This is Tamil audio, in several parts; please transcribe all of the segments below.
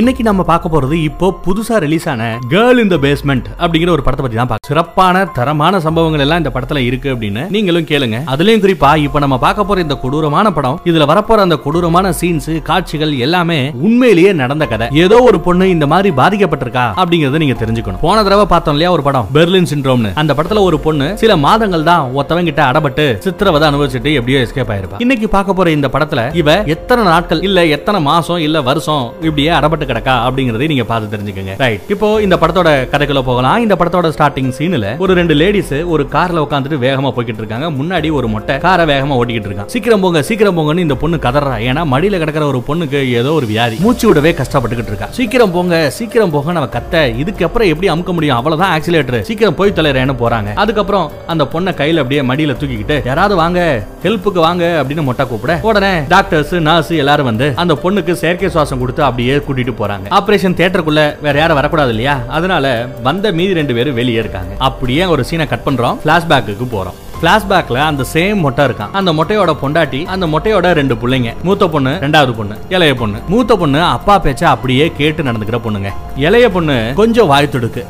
இன்னைக்கு நம்ம பார்க்க போறது இப்போ புதுசா ரிலீஸ் ஆன கேர்ள் இன் த பேஸ்மெண்ட் அப்படிங்கிற ஒரு படத்தை பத்தி தான் பார்க்க சிறப்பான தரமான சம்பவங்கள் எல்லாம் இந்த படத்துல இருக்கு அப்படின்னு நீங்களும் கேளுங்க. அதுலயும் குறிப்பா இப்போ நம்ம பார்க்க போற இந்த கொடூரமான படம் இதுல வரப்போற அந்த கொடூரமான சீன்ஸ் காட்சிகள் எல்லாமே உண்மையிலேயே நடந்த கதை. ஏதோ ஒரு பொண்ணு இந்த மாதிரி பாதிக்கப்பட்டிருக்கா அப்படிங்கறத நீங்க தெரிஞ்சுக்கணும். போன தடவை பார்த்தோம் இல்லையா ஒரு படம்? பெர்லின் சிண்ட்ரோம்னு அந்த படத்துல ஒரு பொண்ணு சில மாதங்கள் தான் ஒருத்தவங்க கிட்ட அடபட்டு சித்திரவதை அனுபவிச்சுட்டு எப்படியோ எஸ்கேப் ஆயிருப்பா. இன்னைக்கு பார்க்க போற இந்த படத்துல இவ எத்தனை நாட்கள் இல்ல எத்தனை மாசம் இல்ல வருஷம் இப்படியே அடபட்டு கிடக்கா அப்படிங்கறதை நீங்க பார்த்து தெரிஞ்சுக்கங்க. ரைட் இப்போ இந்த படத்தோட கதைக்குள்ள போகலாம். இந்த படத்தோட ஸ்டார்டிங் சீன்ல ஒரு ரெண்டு லேடிஸ் ஒரு கார்ல உட்காந்துட்டு வேகமா போய்கிட்டு இருக்காங்க. முன்னாடி ஒரு மொட்டை காரை வேகமா ஓட்டிக்கிட்டு இருக்கான். சீக்கிரம் போங்க சீக்கிரம் போங்கன்னு இந்த பொண்ணு கதறா ஏன்னா மடியில கிடக்கிற ஒரு பொண்ணுக்கு ஏதோ ஒரு வியாதி. மூச்சு விடவே கஷ்டப்பட்டுக்கிட்டு இருக்கா. சீக்கிரம் போங்க சீக்கிரம் போங்க நம்ம கத்த. இதுக்கு அப்புறம் எப்படி அமுக்க முடியும்? அவ்வளவுதான் ஆக்சிலேட்டர் சீக்கிரம் போய் தொலைறேன்னு போறாங்க. அதுக்கப்புறம் அந்த பொண்ணை கையில அப்படியே மடியில தூக்கிக்கிட்டு யாராவது வாங்க ஹெல்ப்புக்கு வாங்க அப்படின்னு மொட்டை கூப்பிட. உடனே டாக்டர்ஸ் நர்ஸ் எல்லாரும் வந்து அந்த பொண்ணுக்கு செயற்கை சுவாசம் கொடுத்து அப்படியே கூட்டிட்டு போறாங்க. ஆபரேஷன் தியேட்டருக்குள்ள வேற யாரும் வரக்கூடாது இல்லையா? அதனால வந்த மீதி ரெண்டு பேரும் வெளியே இருக்காங்க. அப்படியே ஒரு சீனை கட் பண்றோம். பிளாஷ்பேக்கு போறோம். பிளாஷ்பேக்ல அந்த சேம் மொட்டை இருக்கான். அந்த மொட்டையோட பொண்டாட்டி அந்த மொட்டையோட ரெண்டு பிள்ளைங்க. மூத்த பொண்ணு ரெண்டாவது பொண்ணு இளைய பொண்ணு. மூத்த பொண்ணு அப்பா பேச்ச அப்படியே கேட்டு நடந்துக்கிற பொண்ணுங்க. இளைய பொண்ணு கொஞ்சம் வாய் துடுக்கு.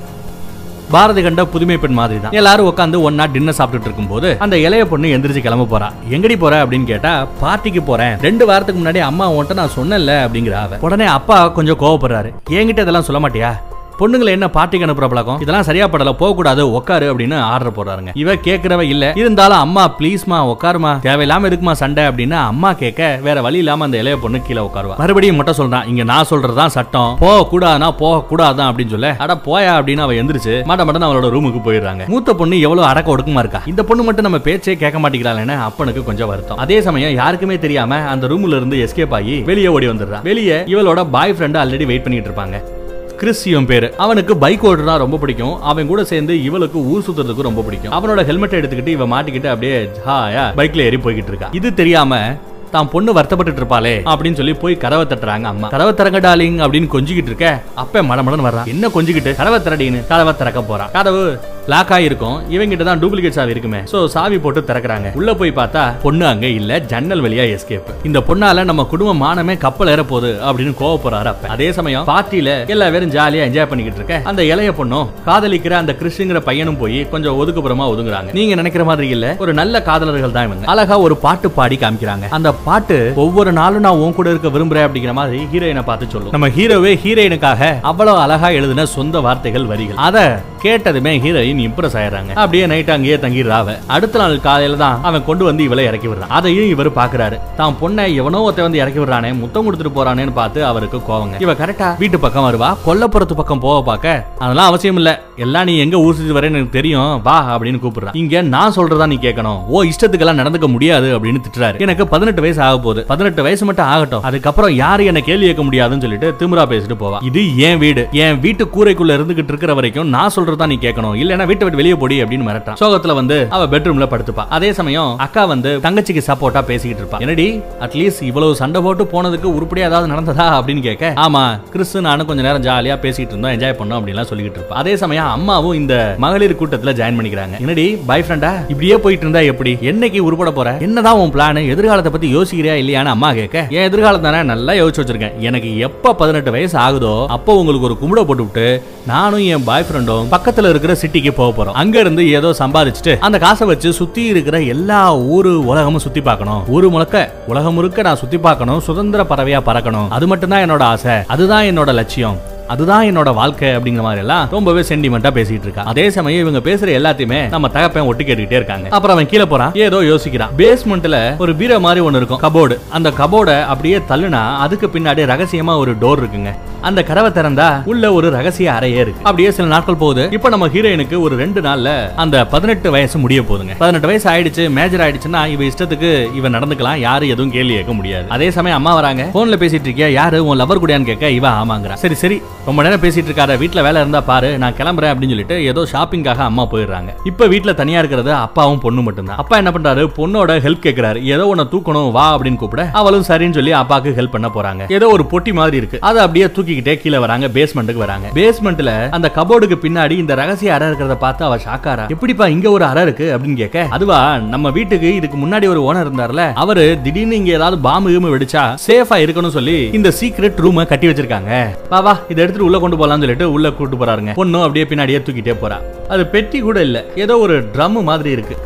பாரதி கண்ட புதுமை பெண் மாதிரி தான் எல்லாரும் உட்காந்து ஒன்னா டின்னர் சாப்பிட்டுட்டு இருக்கும்போது அந்த இளைய பொண்ணு எந்திரிச்சு கிளம்ப போறா. எங்கடி போற? அப்படின்னு கேட்டா பார்ட்டிக்கு போறேன். ரெண்டு வாரத்துக்கு முன்னாடி அம்மா உன்ட்ட நான் சொன்னேன்ல அப்படிங்கிற அவ உடனே அப்பா கொஞ்சம் கோவப்படுறாரு. என்கிட்ட இதெல்லாம் சொல்ல மாட்டியா? பொண்ணுங்களை என்ன பார்ட்டிக்கு அனுப்புற பழக்கம்? இதெல்லாம் சரியா படல போக கூடாது உட்காரு அப்படின்னு ஆர்டர் போடுறாருங்க. இவ கேக்குறவ இல்ல. இருந்தாலும் அம்மா ப்ளீஸ்மா உட்காருமா தேவையில்லாம இருக்குமா சண்டை? அப்படின்னு அம்மா கேட்க வேற வழி இல்லாம அந்த இளைய பொண்ணு கீழே உட்காருவா மறுபடியும் மட்டும் சொல்றான் இங்க நான் சொல்றதுதான் சட்டம். போக கூடாதுனா போக கூடாதான் அப்படின்னு சொல்ல அட போயா அப்படின்னு அவ எந்திரிச்சு மாட்ட மட்டும் அவளோட ரூமுக்கு போயிடுறாங்க. மூத்த பொண்ணு எவ்வளவு அடக்க ஒடுக்கமா இருக்கா? இந்த பொண்ணு மட்டும் நம்ம பேச்சே கேட்க மாட்டேங்கிறாளேன்னு அப்பனுக்கு கொஞ்சம் வருத்தம். அதே சமயம் யாருக்குமே தெரியாம அந்த ரூம்ல இருந்து எஸ்கேப் ஆகி வெளியே ஓடி வந்துடுறா. வெளியே இவளோட பாய் ஃப்ரெண்ட் ஆல்ரெடி வெயிட் பண்ணிட்டு இருப்பாங்க. கிறிஸ்டியும் பேரு. அவனுக்கு பைக் ஓடுறா ரொம்ப பிடிக்கும். அவன் கூட சேர்ந்து இவளுக்கு ஊர் சுத்துறதுக்கு ரொம்ப பிடிக்கும். அவனோட ஹெல்மெட் எடுத்துக்கிட்டு இவன் மாட்டிக்கிட்டு அப்படியே ஹாயா பைக்ல ஏறி போய்கிட்டு இருக்கா. இது தெரியாம தான் பொண்ணு வருத்தப்பட்டு இருப்பாளே அப்படின்னு சொல்லி போய் கதவை தட்டுறாங்க அம்மா. கதவை திறங்க டாலிங் அப்படின்னு கொஞ்சிக்கிட்டு இருக்க. அப்ப மடமடன் வர்றான் என்ன கொஞ்சிக்கிட்டு? கதவை திறடின்னு கதவை திறக்க போறான் கதவு லாக் ஆயிருக்கும். இவங்கிட்ட தான் டூப்ளிகேட் சாவி இருக்குமே. சோ சாவி போட்டு திறக்கறாங்க. உள்ள போய் பார்த்தா பொண்ணு அங்க இல்ல. ஜன்னல் வழியா எஸ்கேப் இந்த பொண்ணால நம்ம குடும்ப மானமே கப்பல் ஏற போகுது அப்படின்னு கோவப்படுறாரு அப்ப. அதே சமயம் பார்ட்டியில எல்லா பேரும் ஜாலியா என்ஜாய் பண்ணிக்கிட்டு இருக்க. அந்த இளைய பொண்ணும் காதலிக்கிற அந்த கிறிஸ்டுங்கிற பையனும் போய் கொஞ்சம் ஒதுக்குப்புறமா ஒதுங்குறாங்க. நீங்க நினைக்கிற மாதிரி இல்ல. ஒரு நல்ல காதலர்கள் தான் இவங்க. அழகா ஒரு பாட்டு பாடி காமிக்கிறாங்க. அந்த பாட்டு ஒவ்வொரு நாளும் நான் உன் கூட இருக்க விரும்புறேன் அப்படிங்கிற மாதிரி ஹீரோயினை பார்த்து சொல்லும். நம்ம ஹீரோவே ஹீரோயினுக்காக அவ்வளவு அழகா எழுதின சொந்த வார்த்தைகள் வரிகள். அத கேட்டதுமே ஹீரோயின் இம்ப்ரெஸ் ஆயிடுறாங்க. அப்படியே நைட் அங்கேயே தங்கிடுறாவ. அடுத்த நாள் காலையில தான் அவன் கொண்டு வந்து இவளை இறக்கி விடுறான். அதையும் இவர் பாக்குறாரு தான் பொண்ணை எவனோ ஒருத்த வந்து இறக்கி விடுறானே முத்தம் கொடுத்துட்டு போறானேன்னு பார்த்து அவருக்கு கோவங்க. இவ கரெக்டா வீட்டு பக்கம் வருவா. கொல்லப்புறத்து பக்கம் போக பார்க்க அதெல்லாம் அவசியம் இல்ல. எல்லாம் நீ எங்க ஊர் சுத்தி வரேன்னு எனக்கு தெரியும். வா அப்படின்னு கூப்பிடுறான். இங்க நான் சொல்றதா நீ கேட்கணும். ஓ இஷ்டத்துக்கெல்லாம் நடந்துக்க முடியாது அப்படின்னு திட்டுறாரு. எனக்கு பதினெட்டு வயசு ஆக போகுது பதினெட்டு வயசு மட்டும் ஆகட்டும். அதுக்கப்புறம் யாரும் என்ன கேள்வி கேட்க முடியாதுன்னு சொல்லிட்டு திமுறா பேசிட்டு போவா. இது என் வீடு. என் வீட்டு கூரைக்குள்ள இருந்துகிட்டு இருக்கிற வரைக்கும் நான் சொல்றதா நீ கேட்கணும். இல்லைன்னா வீட்டை விட்டு வெளியே போடி அப்படின்னு மிரட்டான் சோகத்துல வந்து அவ பெட்ரூம்ல படுத்துப்பா. அதே சமயம் அக்கா வந்து தங்கச்சிக்கு சப்போர்ட்டா பேசிக்கிட்டு இருப்பா. என்னடி அட்லீஸ்ட் இவ்வளவு சண்டை போட்டு போனதுக்கு உருப்படியா ஏதாவது நடந்ததா அப்படின்னு கேட்க ஆமா கிறிஸ் நானும் கொஞ்ச நேரம் ஜாலியா பேசிட்டு இருந்தோம் என்ஜாய் பண்ணோம் அப்படின்லாம் சொல்லிக்கிட்டு இருப்பா. அதே சமயம் அம்மாவும் இந்த மகளிர் கூட்டத்துல ஜாயின் பண்ணிக்கிறாங்க. என்னடி பாய் ஃப்ரெண்டா இப்படியே போயிட்டு இருந்தா எப்படி? என்னைக்கு உருப்பட போற? என்னதான் உன் பிளான் எதிர்காலத்தை பத்தி யோசிக்கிறியா இல்லையான்னு அம்மா கேட்க என் எதிர்காலம் தானே நல்லா யோசிச்சு வச்சிருக்கேன். எனக்கு எப்ப பதினெட்டு வயசு ஆகுதோ அப்போ உங்களுக்கு ஒரு கும்பிட போட்டுவிட்டு நானும் என் பாய் ஃப்ரெண்டும் பக்கத்துல இருக்கிற சிட்டிக்கு போக போறோம். அங்க இருந்து ஏதோ சம்பாதிச்சுட்டு அந்த காசை வச்சு சுத்தி இருக்கிற எல்லா ஊரு உலகமும் சுத்தி பார்க்கணும். ஊரு முழுக்க உலகம் முழுக்க நான் சுத்தி பார்க்கணும். சுதந்திர பறவையா பறக்கணும். அது மட்டும்தான் என்னோட ஆசை. அதுதான் என்னோட லட்சியம். அதுதான் என்னோட வாழ்க்கை அப்படிங்கிற மாதிரி எல்லாம் ரொம்பவே சென்டிமெண்டா பேசிட்டு இருக்கா. அதே சமயம் இவங்க பேசுற எல்லாத்தையுமே நம்ம தகப்பன் ஒட்டு கேட்டுக்கிட்டே இருக்காங்க. அப்புறம் அவன் கீழே போறான். ஏதோ யோசிக்கிறான். பேஸ்மெண்ட்ல ஒரு பீரோ மாதிரி ஒன்னு இருக்கும் கபோர்டு அந்த கபோர்ட அப்படியே தள்ளுனா அதுக்கு பின்னாடி ரகசியமா ஒரு டோர் இருக்குங்க. அந்த கதவை திறந்தா உள்ள ஒரு ரகசிய அறையே இருக்கு. அப்படியே சில நாட்கள் போகுது. இப்ப நம்ம ஹீரோயினுக்கு ஒரு ரெண்டு நாள்ல அந்த பதினெட்டு வயசு முடிய போகுதுங்க. பதினெட்டு வயசு ஆயிடுச்சு மேஜர் ஆயிடுச்சுன்னா இவ இஷ்டத்துக்கு இவ நடந்துக்கலாம். யாரும் எதுவும் கேள்வி கேட்க முடியாது. அதே சமயம் அம்மா வராங்க. போன்ல பேசிட்டு இருக்கியா? யாரு? உன் லவர் கூடயான்னு கேட்க இவ ஆமாங்கிறா. சரி சரி. ரொம்ப நேரம் பேசிட்டு இருக்காரு வீட்டுல வேலை இருந்தா பாரு நான் கிளம்புறேன் அப்படின்னு சொல்லிட்டு ஏதோ ஷாப்பிங்காக அம்மா போயிடுறாங்க. இப்ப வீட்ல தனியா இருக்கிறது அப்பாவும் பொண்ணு மட்டும்தான். அப்பா என்ன பண்றாரு? பொண்ணோட ஹெல்ப் கேக்குறாரு. ஏதோ உன்னை தூக்கணும் வா அப்படின்னு கூப்பிட அவளும் சரின்னு சொல்லி அப்பாக்கு ஹெல்ப் பண்ண போறாங்க. ஏதோ ஒரு பொட்டி மாதிரி இருக்கு. அதை அப்படியே தூக்கிக்கிட்டே கீழே வராங்க பேஸ்மெண்ட்டுக்கு வராங்க. பேஸ்மெண்ட்ல அந்த கபோர்டுக்கு பின்னாடி இந்த ரகசிய அறை இருக்கிறத பார்த்து அவ ஷாக்காரா எப்படிப்பா இங்க ஒரு அறை இருக்கு அப்படின்னு கேட்க அதுவா நம்ம வீட்டுக்கு இதுக்கு முன்னாடி ஒரு ஓனர் இருந்தார்ல அவரு திடீர்னு இங்க ஏதாவது பாம்பு வெடிச்சா சேஃபா இருக்கணும்னு சொல்லி இந்த சீக்ரெட் ரூமை கட்டி வச்சிருக்காங்க. வா வா இதை எடுத்துட்டு உள்ள கொண்டு போலாம்னு சொல்லிட்டு உள்ள கூட்டு போறாருங்க. பொண்ணும் அப்படியே பின்னாடியே தூக்கிட்டே போறா. அது பெட்டி கூட இல்ல. ஏதோ ஒரு ட்ரம் மாதிரி இருக்கு.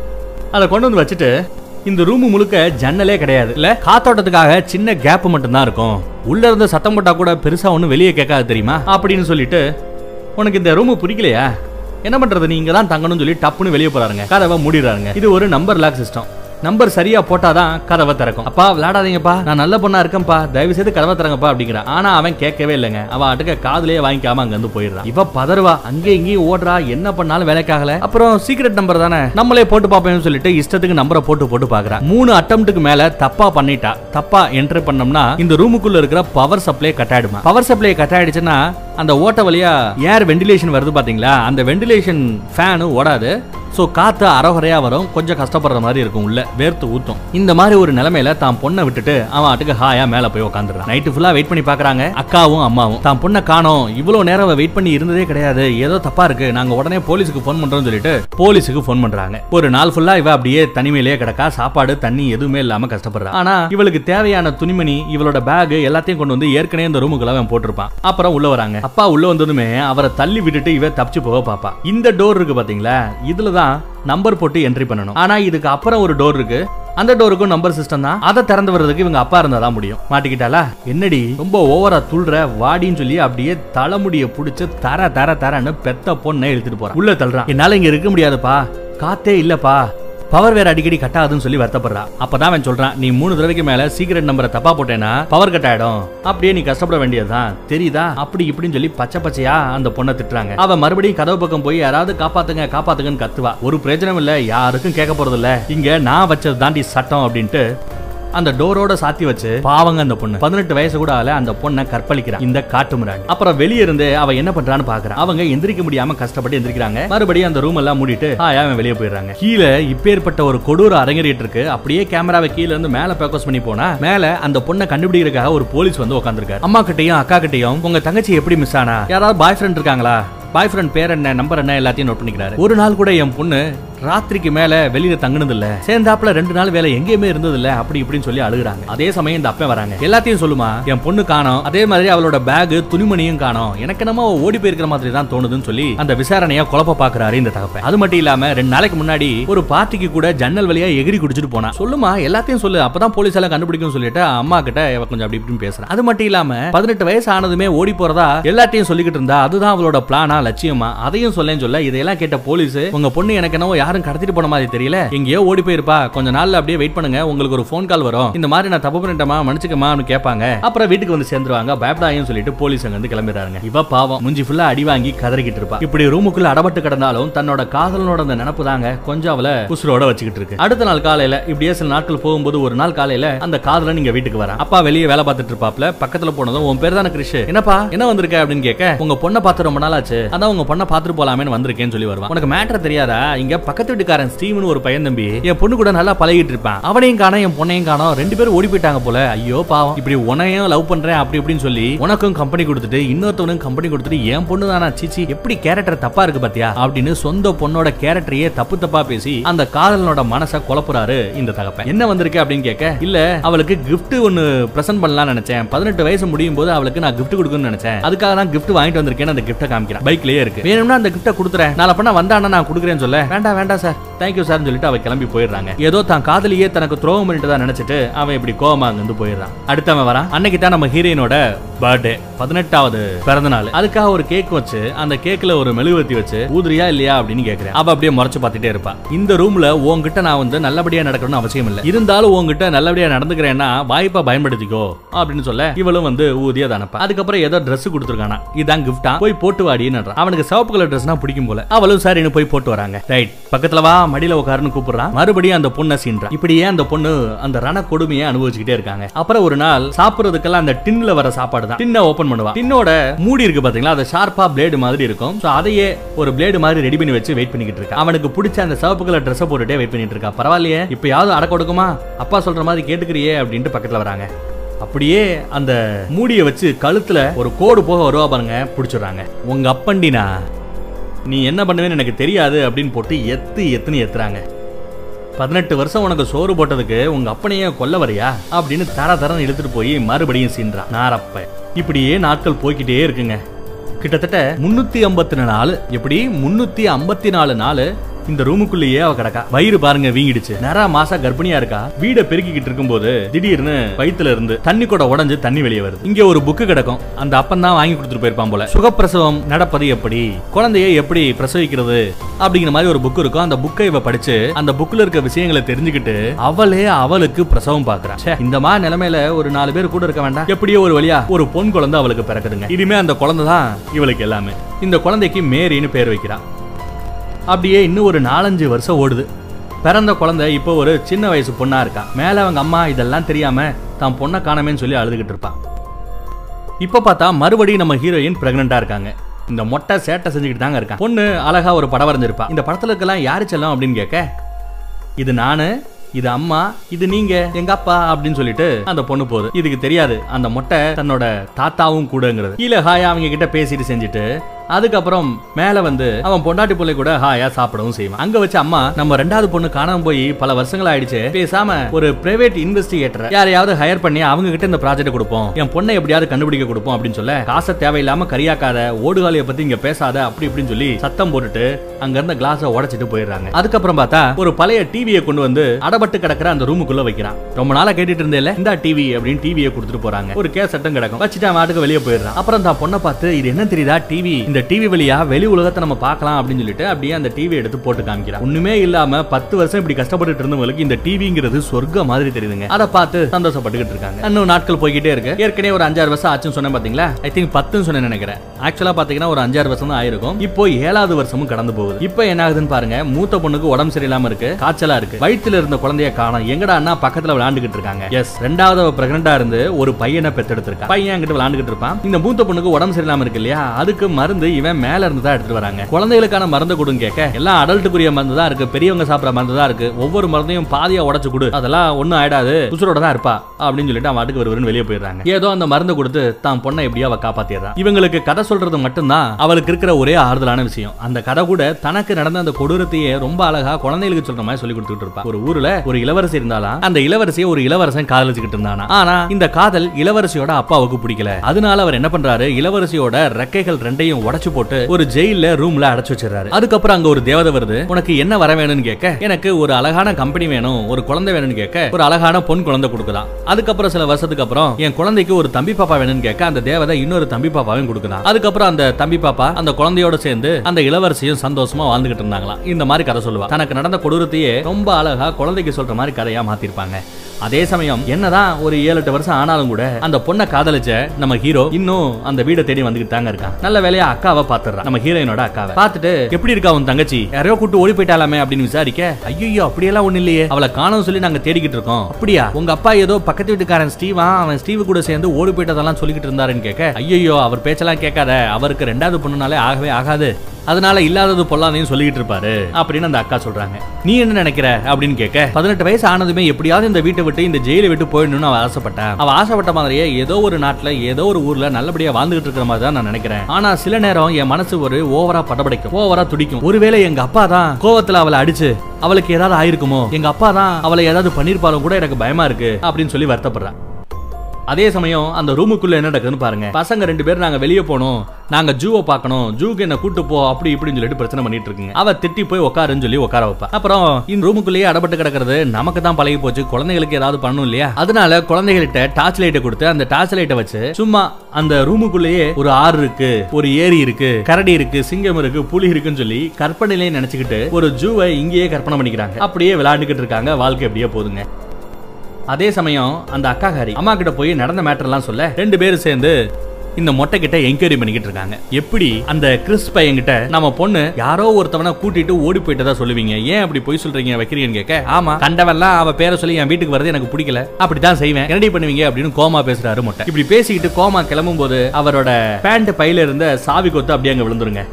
அதை கொண்டு வந்து வச்சுட்டு இந்த ரூம் முழுக்க ஜன்னலே கிடையாது. இல்ல காத்தோட்டத்துக்காக சின்ன கேப் மட்டும் தான் இருக்கும். உள்ள இருந்து சத்தம் போட்டா கூட பெருசா ஒண்ணும் வெளியே கேட்காது தெரியுமா? அப்படின்னு சொல்லிட்டு உனக்கு இந்த ரூம் பிடிக்கலையா? என்ன பண்றது? நீங்க தான் தங்கணும்னு சொல்லி டப்புன்னு வெளியே போறாருங்க. கதவை மூடிடுறாருங்க. இது ஒரு நம்பர் லாக் சிஸ்டம் நம்பர் சரியா போட்டாதான் கதவை திறக்கும். அப்பா விளையாடாதீங்கப்பா. நான் நல்ல பொண்ணா இருக்கேன்ப்பா. தயவு செய்து கதவை திறங்கப்பா அப்படிங்கிறான் ஆனா அவன் கேட்கவே இல்லைங்க. அவன் அட்டுக்க காதுலயே வாங்கிக்காம அங்க இருந்து போயிடுறான் இவ பதறுவா. அங்கே இங்கேயும் ஓடுறா. என்ன பண்ணாலும் வேலைக்காகல அப்புறம் சீக்ரெட் நம்பர் தானே? நம்மளே போட்டு பார்ப்போம்னு சொல்லிட்டு இஷ்டத்துக்கு நம்பரை போட்டு போட்டு பாக்குறா மூணு அட்டம்ட்டுக்கு மேல தப்பா பண்ணிட்டா. தப்பா என்டர் பண்ணோம்னா இந்த ரூமுக்குள்ள இருக்கிற பவர் சப்ளை கட் ஆயிடுமா? பவர் சப்ளை கட் ஆயிடுச்சுன்னா அந்த ஓட்ட வழியா ஏர் வெண்டிலேஷன் வருது பாத்தீங்களா? அந்த வெண்டிலேஷன் ஃபேனு ஓடாது. சோ காத்து அறகுறையாக வரும். கொஞ்சம் கஷ்டப்படுற மாதிரி இருக்கும் உள்ள. வேர்த்து ஊத்தும். இந்த மாதிரி ஒரு நிலைமையில தான் பொண்ணை விட்டுட்டு அவன் ஆட்டுக்கு ஹாயா மேல போய் உட்காந்துறான் நைட்டு ஃபுல்லா வெயிட் பண்ணி பாக்குறாங்க அக்காவும் அம்மாவும். தான் பொண்ணை காணோம். இவ்வளவு நேரம் வெயிட் பண்ணி இருந்ததே கிடையாது. ஏதோ தப்பா இருக்கு. நாங்க உடனே போலீஸுக்கு ஃபோன் பண்றோம்னு சொல்லிட்டு போலீஸுக்கு ஃபோன் பண்றாங்க. ஒரு நாள் ஃபுல்லா இவ அப்படியே தனிமையிலேயே கிடக்கா. சாப்பாடு தண்ணி எதுவுமே இல்லாம கஷ்டப்படுறா. ஆனா இவளுக்கு தேவையான துணிமணி இவளோட பேக் எல்லாத்தையும் கொண்டு வந்து ஏற்கனவே இந்த ரூமுக்குள்ள அவன் போட்டிருப்பான். அப்புறம் உள்ள வராங்க. அப்பா உள்ள வந்ததுமே அவரை தள்ளி விட்டுட்டு இவ தப்பிச்சு போக பாப்பா. இந்த டோர் இருக்கு பாத்தீங்களா? இதுல தான் நம்பர் போட்டு என்ட்ரி பண்ணணும். ஆனா இதுக்கு அப்புறம் ஒரு டோர் இருக்கு. அந்த டோருக்கும் நம்பர் சிஸ்டம் தான். அதை திறந்து வர்றதுக்கு இவங்க அப்பா இருந்தா தான் முடியும். மாட்டிக்கிட்டாலா என்னடி ரொம்ப ஓவரா துள்ற வாடின்னு சொல்லி அப்படியே தலைமுடிய புடிச்சு தர தர தரன்னு பெத்த பொண்ணை இழுத்துட்டு போறான். உள்ள தள்ளுறான். என்னால இங்க இருக்க முடியாதுப்பா. காத்தே இல்லப்பா. பவர் வேற அடிக்கடி கட் ஆகுதுன்னு சொல்லி வருத்தப்படுறா. அப்பதான் அவன் சொல்றான் நீ மூணு தடவைக்கு மேல சீக்கிரட் நம்பரை தப்பா போட்டேன்னா பவர் கட் ஆயிடும். அப்படியே நீ கஷ்டப்பட வேண்டியதுதான். தெரியுதா? அப்படி இப்படின்னு சொல்லி பச்சை பச்சையா அந்த பொண்ணை திட்டுறாங்க. அவ மறுபடியும் கதவு பக்கம் போய் யாராவது காப்பாத்துங்க காப்பாத்துங்கன்னு கத்துவா. ஒரு பிரயோஜனம் இல்ல யாருக்கும் கேட்க போறது இல்ல இங்க நான் வச்சது தாண்டி சட்டம் அப்படின்ட்டு அந்த டோரோட சாத்தி வச்சு பாவங்க அந்த பொண்ணு. பதினெட்டு வயசு கூட ஆல அந்த பொண்ணை கற்பழிக்கிறான். இந்த காட்டு மிராண்டி அப்புறம் வெளியே இருந்து அவ என்ன பண்றான்னு பாக்குறான். அவங்க எந்திரிக்க முடியாம கஷ்டப்பட்டு எந்திரிக்கிறாங்க. மறுபடியும் அந்த ரூம் எல்லாம் மூடிட்டு ஆயா அவன் வெளியே போயிடுறாங்க. கீழே இப்பேற்பட்ட ஒரு கொடூர அரங்கேறிட்டு இருக்கு. அப்படியே கேமராவை கீழ இருந்து மேல போக்கஸ் பண்ணி போனா மேல அந்த பொண்ணை கண்டுபிடிக்கிறதுக்காக ஒரு போலீஸ் வந்து உட்காந்துருக்காரு அம்மா கிட்டையும் அக்கா கிட்டையும் உங்க தங்கச்சி எப்படி மிஸ் ஆனா? யாராவது பாய் ஃப்ரெண்ட் இருக்காங்களா? பாய் ஃப்ரெண்ட் பேர் என்ன நம்பர் என்ன எல்லாத்தையும் நோட் பண்ணிக்கிறாரு. ஒரு நாள் கூட என் பொண்ணு ராத்திரிக்கு மேல வெளியில தங்கினது இல்ல சேர்ந்தாப்புல ரெண்டு நாள் வேலை எங்கேயுமே இருந்தது இல்ல அப்படி இப்படின்னு சொல்லி அழுகுறாங்க. அதே சமயம் இந்த அப்பன் வராங்க. எல்லாத்தையும் சொல்லுமா என் பொண்ணு காணோம். அதே மாதிரி அவளோட பேக் துணிமணியும் காணும். எனக்கு என்னமோ ஓடி போயிருக்கிற மாதிரி தான் தோணுதுன்னு சொல்லி அந்த விசாரணையா குழப்ப பாக்குறாரு இந்த தகப்பன். அது மட்டும் இல்லாம ரெண்டு நாளைக்கு முன்னாடி ஒரு பார்ட்டிக்கு கூட ஜன்னல் வழியா எகிரி குடிச்சிட்டு போனா சொல்லுமா எல்லாத்தையும் சொல்லு. அப்பதான் போலீஸ் எல்லாம் கண்டுபிடிக்கும் சொல்லிட்டு அம்மா கிட்ட கொஞ்சம் அப்படி இப்படின்னு பேசுறேன். அது மட்டும் இல்லாம பதினெட்டு வயசு ஆனதுமே ஓடி போறதா எல்லாத்தையும் சொல்லிக்கிட்டு இருந்தா அதுதான் அவளோட பிளானா லட்சியமா? அதையும் சொல்லேன்னு சொல்ல இதையெல்லாம் கேட்ட போலீஸ் உங்க பொண்ணு எனக்கு என்னவோ யாரும் கடத்திட்டு போன மாதிரி தெரியல. எங்கேயோ ஓடி போயிருப்பா. கொஞ்ச நாள்ல அப்படியே வெயிட் பண்ணுங்க. உங்களுக்கு ஒரு ஃபோன் கால் வரும். இந்த மாதிரி நான் தப்பு பண்ணிட்டேமா மன்னிச்சுக்கமா கேட்பாங்க. அப்புறம் வீட்டுக்கு வந்து சேர்ந்துருவாங்க. பயப்படாயும் சொல்லிட்டு போலீஸ் அங்க வந்து கிளம்பிடுறாங்க இவ பாவம் முஞ்சி ஃபுல்லா அடி வாங்கி கதறிக்கிட்டு இருப்பா. இப்படி ரூமுக்குள்ள அடபட்டு கிடந்தாலும் தன்னோட காதலனோட அந்த நினப்பு தாங்க கொஞ்சம் அவளை குசுரோட வச்சுக்கிட்டு இருக்கு. அடுத்த நாள் காலையில இப்படியே சில நாட்கள் போகும்போது ஒரு நாள் காலையில அந்த காதலன் நீங்க வீட்டுக்கு வரா அப்பா வெளியே வேலை பார்த்துட்டு இருப்பாப்ல. பக்கத்துல போனதும் உன் பேர் தானே கிரிஷ்? என்னப்பா? என்ன வந்திருக்க? அப்படின்னு கேட்க உங்க பொண்ணை பார்த்து ரொம்ப நாள் ஆச்சு அதான் உங்க பொண்ணை பார்த்துட்டு போலாமேன்னு வந்திருக்கேன்னு சொல்லி வருவான். உனக்கு மேட்டர் தெரியாதா? இங்க பக்கத்து வீட்டுக்காரன் ஸ்டீவன் ஒரு பையன் தம்பி என் பொண்ணு கூட நல்லா பழகிட்டு இருப்பான். அவனையும் காணோம் என் பொண்ணையும் காணோம். ரெண்டு பேரும் ஓடி போயிட்டாங்க போல. ஐயோ பாவம். இப்படி உனையும் லவ் பண்றேன் அப்படி இப்படின்னு சொல்லி உனக்கும் கம்பெனி கொடுத்துட்டு இன்னொருத்தவனுக்கும் கம்பெனி கொடுத்துட்டு என் பொண்ணு தானா? சீச்சி எப்படி கேரக்டர் தப்பா இருக்கு பாத்தியா? அப்படின்னு சொந்த பொண்ணோட கேரக்டரையே தப்பு தப்பா பேசி அந்த காதலனோட மனசை குழப்புறாரு இந்த தகப்பன். என்ன வந்திருக்கு அப்படின்னு கேட்க இல்ல அவளுக்கு கிஃப்ட் ஒன்னு பிரசன்ட் பண்ணலாம் நினைச்சேன். பதினெட்டு வயசு முடியும் போது அவளுக்கு நான் கிஃப்ட் கொடுக்கணும்னு நினைச்சேன். அதுக்காக தான் கிஃப்ட் வாங்கிட்டு வந்திருக்கேன் அந்த கிஃப்ட்டை காமிக்கிறேன். பைக்லயே இருக்கு. வேணும்னா அந்த கிஃப்ட்டை கொடுத்துறேன். நாளை பண்ண வந்தானா நான் கொடுக்குறேன்னு சொல்ல. வேண்டாம் வேண்டாம். சார். தேங்க்யூ சார்னு சொல்லிட்டு அவ கிளம்பி போயிடுறாங்க. ஏதோ தான் காதலியே தனக்கு துரோகம் பண்ணிட்டு தான் நினைச்சிட்டு அவன் இப்படி கோபமாக அங்க இருந்து போயிடுறான். அடுத்தவன் வரான். அன்னைக்கு தான் நம்ம ஹீரோயினோட பர்த்டே பதினெட்டாவது பிறந்த நாள் அதுக்காக ஒரு கேக் வச்சு அந்த கேக்ல ஒரு மெழுகுவத்தி வச்சு ஊதுறியா இல்லையா அப்படின்னு கேக்குறேன். அவ அப்படியே முறைச்சு பார்த்துட்டே இருப்பா. இந்த ரூம்ல உங்ககிட்ட நான் வந்து நல்லபடியா நடக்கணும்னு அவசியம் இல்ல. இருந்தாலும் உன்கிட்ட நல்லபடியா நடந்துக்கிறேன்னா வாய்ப்பா பயன்படுத்திக்கோ அப்படின்னு சொல்ல இவளும் வந்து ஊதிய தானப்பா. அதுக்கப்புறம் ஏதோ ட்ரெஸ் கொடுத்துருக்கானா. இதான் கிஃப்டா போய் போட்டு வாடின்னு அவனுக்கு சிவப்பு கலர் ட்ரெஸ்னா பிடிக்கும் போல. அவளும் சரின்னு போய் போட்டு வராங்க. ரைட் பக்கத்துல வா மடியில உட்காருன்னு கூப்பிடுறான் மறுபடியும் அந்த பொண்ணை சீன்றா இப்படியே அந்த பொண்ணு அந்த ரண கொடுமையை அனுபவிச்சுக்கிட்டே இருக்காங்க. அப்புறம் ஒரு நாள் சாப்பிடுறதுக்கெல்லாம் அந்த டின்ல வர சாப்பாடு தான் டின்னை ஓபன் பண்ணுவா. டின்னோட மூடி இருக்கு பாத்தீங்களா? அது ஷார்ப்பா பிளேடு மாதிரி இருக்கும். சோ அதையே ஒரு பிளேடு மாதிரி ரெடி பண்ணி வச்சு வெயிட் பண்ணிக்கிட்டு இருக்கா. அவனுக்கு பிடிச்ச அந்த சிவப்பு கலர் ட்ரெஸ் போட்டுட்டே வெயிட் பண்ணிட்டு இருக்கா. பரவாயில்லையே இப்பயாவது அடக்க கொடுக்குமா அப்பா சொல்ற மாதிரி கேட்டுக்கிறியே அப்படின்ட்டு பக்கத்துல வராங்க. அப்படியே அந்த மூடியை வச்சு கழுத்துல ஒரு கோடு போக வருவா பாருங்க பிடிச்சிடுறாங்க. உங்க அப்பண்டினா நீ என்ன பண்ணுவேன்னு எனக்கு தெரியாது அப்படின்னு போட்டு எத்து எத்துன்னு எத்துறாங்க. பதினெட்டு வருஷம் உனக்கு சோறு போட்டதுக்கு உங்க அப்பனையே கொல்ல வரியா? அப்படின்னு தர தரன்னு இழுத்துட்டு போய் மறுபடியும் சீன்றான் நாரப்ப. இப்படியே நாட்கள் போய்க்கிட்டே இருக்குங்க. கிட்டத்தட்ட முன்னூத்தி ஐம்பத்தி நாலு எப்படி? முன்னூத்தி ஐம்பத்தி நாலு நாள் இந்த ரூமுக்குள்ளேயே அவ கிடக்கா. வயிறு பாருங்க வீங்கிடுச்சு. நேரா மாசா கர்ப்பிணியா இருக்கா? வீட பெருக்கிக்கிட்டு இருக்கும்போது திடீர்னு வயித்துல இருந்து தண்ணி கூட உடஞ்சு தண்ணி வெளியே வருது. இங்க ஒரு புக்கு கிடக்கும். அந்த அப்பன் தான் வாங்கி கொடுத்துட்டு போயிருப்பான் போல. சுகப்பிரசவம் நடப்பது எப்படி? குழந்தையை எப்படி பிரசவிக்கிறது? அப்படிங்கிற மாதிரி ஒரு புக் இருக்கும். அந்த புக்கை இவ படிச்சு அந்த புக்ல இருக்க விஷயங்களை தெரிஞ்சுக்கிட்டு அவளே அவளுக்கு பிரசவம் பாக்குறான் இந்த மாதிரி நிலைமையில ஒரு நாலு பேர் கூட இருக்க வேண்டாம். எப்படியோ ஒரு வழியா ஒரு பொன் குழந்தை அவளுக்கு பிறக்குதுங்க. இனிமே அந்த குழந்தை தான் இவளுக்கு எல்லாமே. இந்த குழந்தைக்கு மேரின்னு பேர் வைக்கிறா. அப்படியே இன்னும் ஒரு நாலஞ்சு வருஷம் ஓடுது. பிறந்த குழந்தை இப்போ ஒரு சின்ன வயசு பொண்ணா இருக்கா? மேல அவங்க அம்மா இதெல்லாம் தெரியாம தான் பொண்ணை காணமேன்னு சொல்லி அழுதுகிட்டு இருப்பான் இப்போ பார்த்தா மறுபடியும் நம்ம ஹீரோயின் ப்ரெக்னெண்ட்டாக இருக்காங்க. இந்த மொட்டை சேட்டை செஞ்சுக்கிட்டு தாங்க இருக்கான் பொண்ணு அழகா ஒரு படம் வரைஞ்சிருப்பா. இந்த படத்துல இருக்கலாம் யாரு செல்லம் அப்படின்னு கேட்க இது நானு இது அம்மா இது நீங்க எங்க அப்பா அப்படின்னு சொல்லிட்டு அந்த பொண்ணு போகுது. இதுக்கு தெரியாது. அந்த மொட்டை தன்னோட தாத்தாவும் கூடங்கிறது. கீழே ஹாயா அவங்க கிட்ட பேசிட்டு செஞ்சுட்டு அதுக்கப்புறம் மேல வந்து அவன் பொண்டாட்டி பிள்ளை கூட ஹாயா சாப்பிடவும் செய்வான். அங்க வச்சு அம்மா நம்ம ரெண்டாவது பொண்ணு காணாம போய் பல வருஷங்கள் ஆயிடுச்சு. பேசாம ஒரு பிரைவேட் இன்வெஸ்டிகேட்டர் யாரையாவது ஹையர் பண்ணி அவங்க கிட்ட இந்த ப்ராஜெக்ட் கொடுப்போம். என் பொண்ணை எப்படியாவது கண்டுபிடிக்க கொடுப்போம் அப்படின்னு சொல்ல காசை தேவையில்லாம கரியாக்காத ஓடுகாலிய பத்தி இங்க பேசாத அப்படி இப்படின்னு சொல்லி சத்தம் போட்டுட்டு அங்க இருந்த கிளாஸ உடைச்சிட்டு போயிடுறாங்க. அதுக்கப்புறம் பார்த்தா ஒரு பழைய டிவியை கொண்டு வந்து அடபட்டு கிடக்குற அந்த ரூமுக்குள்ள வைக்கிறான். ரொம்ப நாளா கேட்டுட்டு இருந்தேல இந்த டிவி அப்படின்னு டிவியை கொடுத்துட்டு போறாங்க. ஒரு கேஸ் சட்டம் கிடக்கும். வச்சுட்டு அவன் மாட்டுக்கு வெளியே போயிடுறான். அப்புறம் தான் பொண்ணை பார்த்து இது என்ன தெரியுதா? டிவி இந்த டிவி வழியா வெளி உலகத்தை நம்ம பார்க்கலாம் அப்படின்னு சொல்லிட்டு அப்படியே அந்த டிவி எடுத்து போட்டு காமிக்கிறான் ஒண்ணுமே இல்லாம பத்து வருஷம் இப்படி கஷ்டப்பட்டு இருந்தவங்களுக்கு இந்த டிவிங்கிறது சொர்க்க மாதிரி தெரியுதுங்க. அதை பார்த்து சந்தோஷப்பட்டுக்கிட்டு இருக்காங்க. இன்னும் நாட்கள் போய்கிட்டே இருக்கு. ஏற்கனவே ஒரு அஞ்சாறு வருஷம் ஆச்சுன்னு சொன்னேன் பாத்தீங்களா? ஐ திங்க் பத்துன்னு சொன்னேன் நினைக்கிறேன். ஆக்சுவலா பாத்தீங்கன்னா ஒரு அஞ்சாறு வருஷம் தான் ஆயிருக்கும். இப்போ ஏழாவது வருஷமும் கடந்து போகுது. இப்போ என்ன ஆகுதுன்னு பாருங்க. மூத்த பொண்ணுக்கு உடம்பு சரியில்லாம இருக்கு. காய்ச்சலா இருக்கு. வயிற்றுல இருந்த குழந்தைய காணும். எங்கடா அண்ணா பக்கத்துல விளையாண்டுகிட்டு இருக்காங்க? எஸ் ரெண்டாவது பிரெக்னண்டா இருந்து ஒரு பையனை பெத்தெடுத்திருக்கா. பையன் என்கிட்ட விளையாண்டுகிட்டு இருப்பான். இந்த மூத்த பொண்ணுக்கு உடம்பு சரியில்லாம இருக்கு இல்லையா? அதுக்கு மருந்து இவன் மேல இருந்து தான் எடுத்துட்டு வராங்க. குழந்தைகளுக்கான மருந்து கொடுங்க கேட்க எல்லாம் அடல்ட்டுக்குரிய மருந்து தான் இருக்கு பெரியவங்க சாப்பிடுற மருந்து தான் இருக்கு. ஒவ்வொரு மருந்தையும் பாதியா உடச்சு கொடு. அதெல்லாம் ஒண்ணும் ஆயிடாது. உசுரோட தான் இருப்பா அப்படின்னு சொல்லிட்டு அவன் வாட்டுக்கு வருவருன்னு வெளியே போயிடுறாங்க. ஏதோ அந்த மருந்து கொடுத்து தான் பொண்ணை எப்படியோ அவ காப்பாத்திடுறான் இவங்களுக்கு கதை சொல்றது மட்டும்தான் அவளுக்கு இருக்கிற ஒரே ஆறுதலான விஷயம். அந்த கதை கூட தனக்கு நடந்த அந்த கொடூரத்தையே ரொம்ப அழகா குழந்தைகளுக்கு சொல்ற மாதிரி சொல்லி கொடுத்துட்டு இருப்பா. ஒரு ஊர்ல ஒரு இளவரசி இருந்தாலும் அந்த இளவரசியை ஒரு இளவரசன் காதலிச்சுக்கிட்டு இருந்தானா? ஆனா இந்த காதல் இளவரசியோட அப்பாவுக்கு பிடிக்கல. அதனால அவர் என்ன பண்றாரு? இளவரசியோட ரெக்கைகள் ரெண்டையும் உடச்சு போட்டு ஒரு ஜெயில ரூம்ல அடைச்சு வச்சிடறாரு. அதுக்கப்புறம் அங்க ஒரு தேவதை வருது. உனக்கு என்ன வர வேணும்னு கேட்க எனக்கு ஒரு அழகான கம்பெனி வேணும் ஒரு குழந்தை வேணும்னு கேட்க ஒரு அழகான பொன் குழந்தை கொடுக்கலாம். அதுக்கப்புறம் சில வருஷத்துக்கு அப்புறம் என் குழந்தைக்கு ஒரு தம்பி பாப்பா வேணும்னு கேட்க அந்த தேவதை இன்னொரு தம்பி பாப்பாவையும் கொடுக்கலாம் அதுக்கப்புறம் அந்த தம்பி பாப்பா அந்த குழந்தையோட சேர்ந்து அந்த இளவரசியும் சந்தோஷமா வாழ்ந்துகிட்டு இருந்தாங்களாம். இந்த மாதிரி கதை சொல்லுவா. தனக்கு நடந்த கொடூரத்தையே ரொம்ப அழகா குழந்தைக்கு சொல்ற மாதிரி கதையா மாத்திருப்பாங்க. அதே சமயம் என்னதான் ஒரு ஏழு எட்டு வருஷம் ஆனாலும் கூட அந்த பொண்ணை காதலிச்ச நம்ம ஹீரோ இன்னும் அந்த வீட தேடி வந்துகிட்டு தாங்க இருக்கான். நல்ல வேலையா அக்காவை பாத்துறான் நம்ம ஹீரோயினோட அக்காவை. பார்த்துட்டு எப்படி இருக்கா உன் தங்கச்சி? யாரையோ கூட்டு ஓடி போயிட்டாலாமே அப்படின்னு விசாரிக்க ஐயோ அப்படியெல்லாம் ஒண்ணு இல்லையே. அவளை காணும் சொல்லி நாங்க தேடிக்கிட்டு இருக்கோம். அப்படியா? உங்க அப்பா ஏதோ பக்கத்து வீட்டுக்காரன் ஸ்டீவா அவன் ஸ்டீவ் கூட சேர்ந்து ஓடி போயிட்டதெல்லாம் சொல்லிக்கிட்டு இருந்தாருன்னு கேட்க ஐயோ அவர் பேச்செல்லாம் கேட்காத. அவருக்கு ரெண்டாவது பொண்ணுனாலே ஆகவே ஆகாது. அதனால இல்லாதது பொல்லாதையும் சொல்லிக்கிட்டு இருப்பாரு அப்படின்னு அந்த அக்கா சொல்றாங்க. நீ என்ன நினைக்கிற? அப்படின்னு கேட்க பதினெட்டு வயசு ஆனதுமே எப்படியாவது இந்த வீட்டை விட்டு இந்த ஜெயிலை விட்டு போயிடணும்னு அவ ஆசைப்பட்டேன். அவ ஆசைப்பட்ட மாதிரியே ஏதோ ஒரு நாட்டுல ஏதோ ஒரு ஊர்ல நல்லபடியா வாழ்ந்துகிட்டு இருக்கிற மாதிரி தான் நான் நினைக்கிறேன். ஆனா சில நேரம் என் மனசு ஒரு ஓவரா படபடிக்கும். ஓவரா துடிக்கும். ஒருவேளை எங்க அப்பா தான் கோவத்துல அவளை அடிச்சு அவளுக்கு ஏதாவது ஆயிருக்குமோ? எங்க அப்பா தான் அவளை ஏதாவது பண்ணிருப்பாலும் கூட எனக்கு பயமா இருக்கு அப்படின்னு சொல்லி வருத்தப்படுறான். அதே சமயம் அந்த ரூமுக்குள்ள என்ன நடக்குதுன்னு பாருங்க. பசங்க ரெண்டு பேரும் நாங்க வெளியே போனோம். நாங்க ஜூவை பார்க்கணும். ஜூக்கு என்ன கூட்டு போ அப்படி இப்படின்னு சொல்லிட்டு பிரச்சனை பண்ணிட்டு இருக்குங்க. அவ திட்டி போய் உட்காருன்னு சொல்லி உட்கார வைப்பா. அப்புறம் இந்த ரூமுக்குள்ளேயே அடப்பட்டு கிடக்கிறது நமக்கு தான் பழகி போச்சு. குழந்தைகளுக்கு ஏதாவது பண்ணணும் இல்லையா? அதனால குழந்தைகள்கிட்ட டார்ச் லைட்டை கொடுத்து அந்த டார்ச் லைட்டை வச்சு சும்மா அந்த ரூமுக்குள்ளேயே ஒரு ஆறு இருக்கு ஒரு ஏரி இருக்கு கரடி இருக்கு சிங்கம் இருக்கு புலி இருக்குன்னு சொல்லி கற்பனையிலே நினைச்சுக்கிட்டு ஒரு ஜூவை இங்கேயே கற்பனை பண்ணிக்கிறாங்க. அப்படியே விளையாண்டுக்கிட்டு இருக்காங்க. வாழ்க்கை அப்படியே போதுங்க. அதே சமயம் அந்த அக்காகாரி அம்மா கிட்ட போய் நடந்த மேட்டர்லாம் சொல்ல ரெண்டு பேரும் சேர்ந்து இந்த மொட்டை கிட்ட என்கொயரி பண்ணிக்கிட்டு இருக்காங்க. எப்படி? அந்த கிறிஸ் பையன்கிட்ட நம்ம பொண்ணு யாரோ ஒருத்தவனை கூட்டிட்டு ஓடி போயிட்டதா சொல்லுவீங்க. ஏன் அப்படி போய் சொல்றீங்க வைக்கிறீங்கன்னு கேட்க ஆமா கண்டவெல்லாம் அவ பேரை சொல்லி என் வீட்டுக்கு வரது எனக்கு பிடிக்கல. அப்படிதான் செய்வேன். என்னடி பண்ணுவீங்க? அப்படின்னு கோமா பேசுறாரு மொட்டை. இப்படி பேசிக்கிட்டு கோமா கிளம்பும் போது அவரோட பேண்ட் பையில இருந்த சாவி கொத்து அப்படியே அங்க விழுந்துருங்க.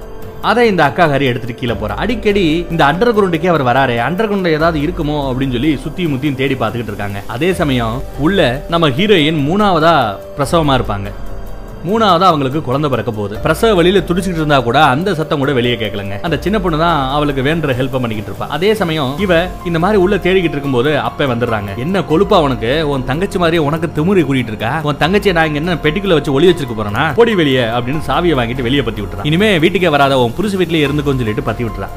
அதை இந்த அக்கா ஹரி எடுத்துட்டு கீழே போறா. அடிக்கடி இந்த அண்டர் கிரவுண்டுக்கே அவர் வராரு அண்டர் கிரவுண்ட்ல ஏதாவது இருக்குமோ அப்படின்னு சொல்லி சுத்தி முத்தியும் தேடி பார்த்துக்கிட்டு இருக்காங்க. அதே சமயம் உள்ள நம்ம ஹீரோயின் மூணாவதா பிரசவமா இருப்பாங்க. மூணாவதா அவங்களுக்கு குழந்தை பிறக்க போகுது. பிரசவ வழியில துடிச்சிட்டு இருந்தா கூட அந்த சத்தம் கூட வெளியே கேட்கலங்க. அந்த சின்ன பொண்ணு தான் அவளுக்கு வேண்டுற ஹெல்ப் பண்ணிக்கிட்டு இருப்பா. அதே சமயம் இவ இந்த மாதிரி உள்ள தேடிக்கிட்டு இருக்கும்போது அப்பே வந்துடுறாங்க. என்ன கொழுப்பா உனக்கு? உன் தங்கச்சி மாதிரி உனக்கு திமுறி கூட்டிட்டு இருக்கா? உன் தங்கச்சியை நான் இங்க என்ன பெட்டிக்குள்ள வச்சு ஒளி வச்சிருக்க போறேன்னா பொடி வெளியே அப்படின்னு சாவியை வாங்கிட்டு வெளியே பத்தி விட்டுறான். இனிமே வீட்டுக்கே வராத உன் புருஷ வீட்லயே இருந்துக்கும் சொல்லிட்டு பத்தி விட்டுறான்.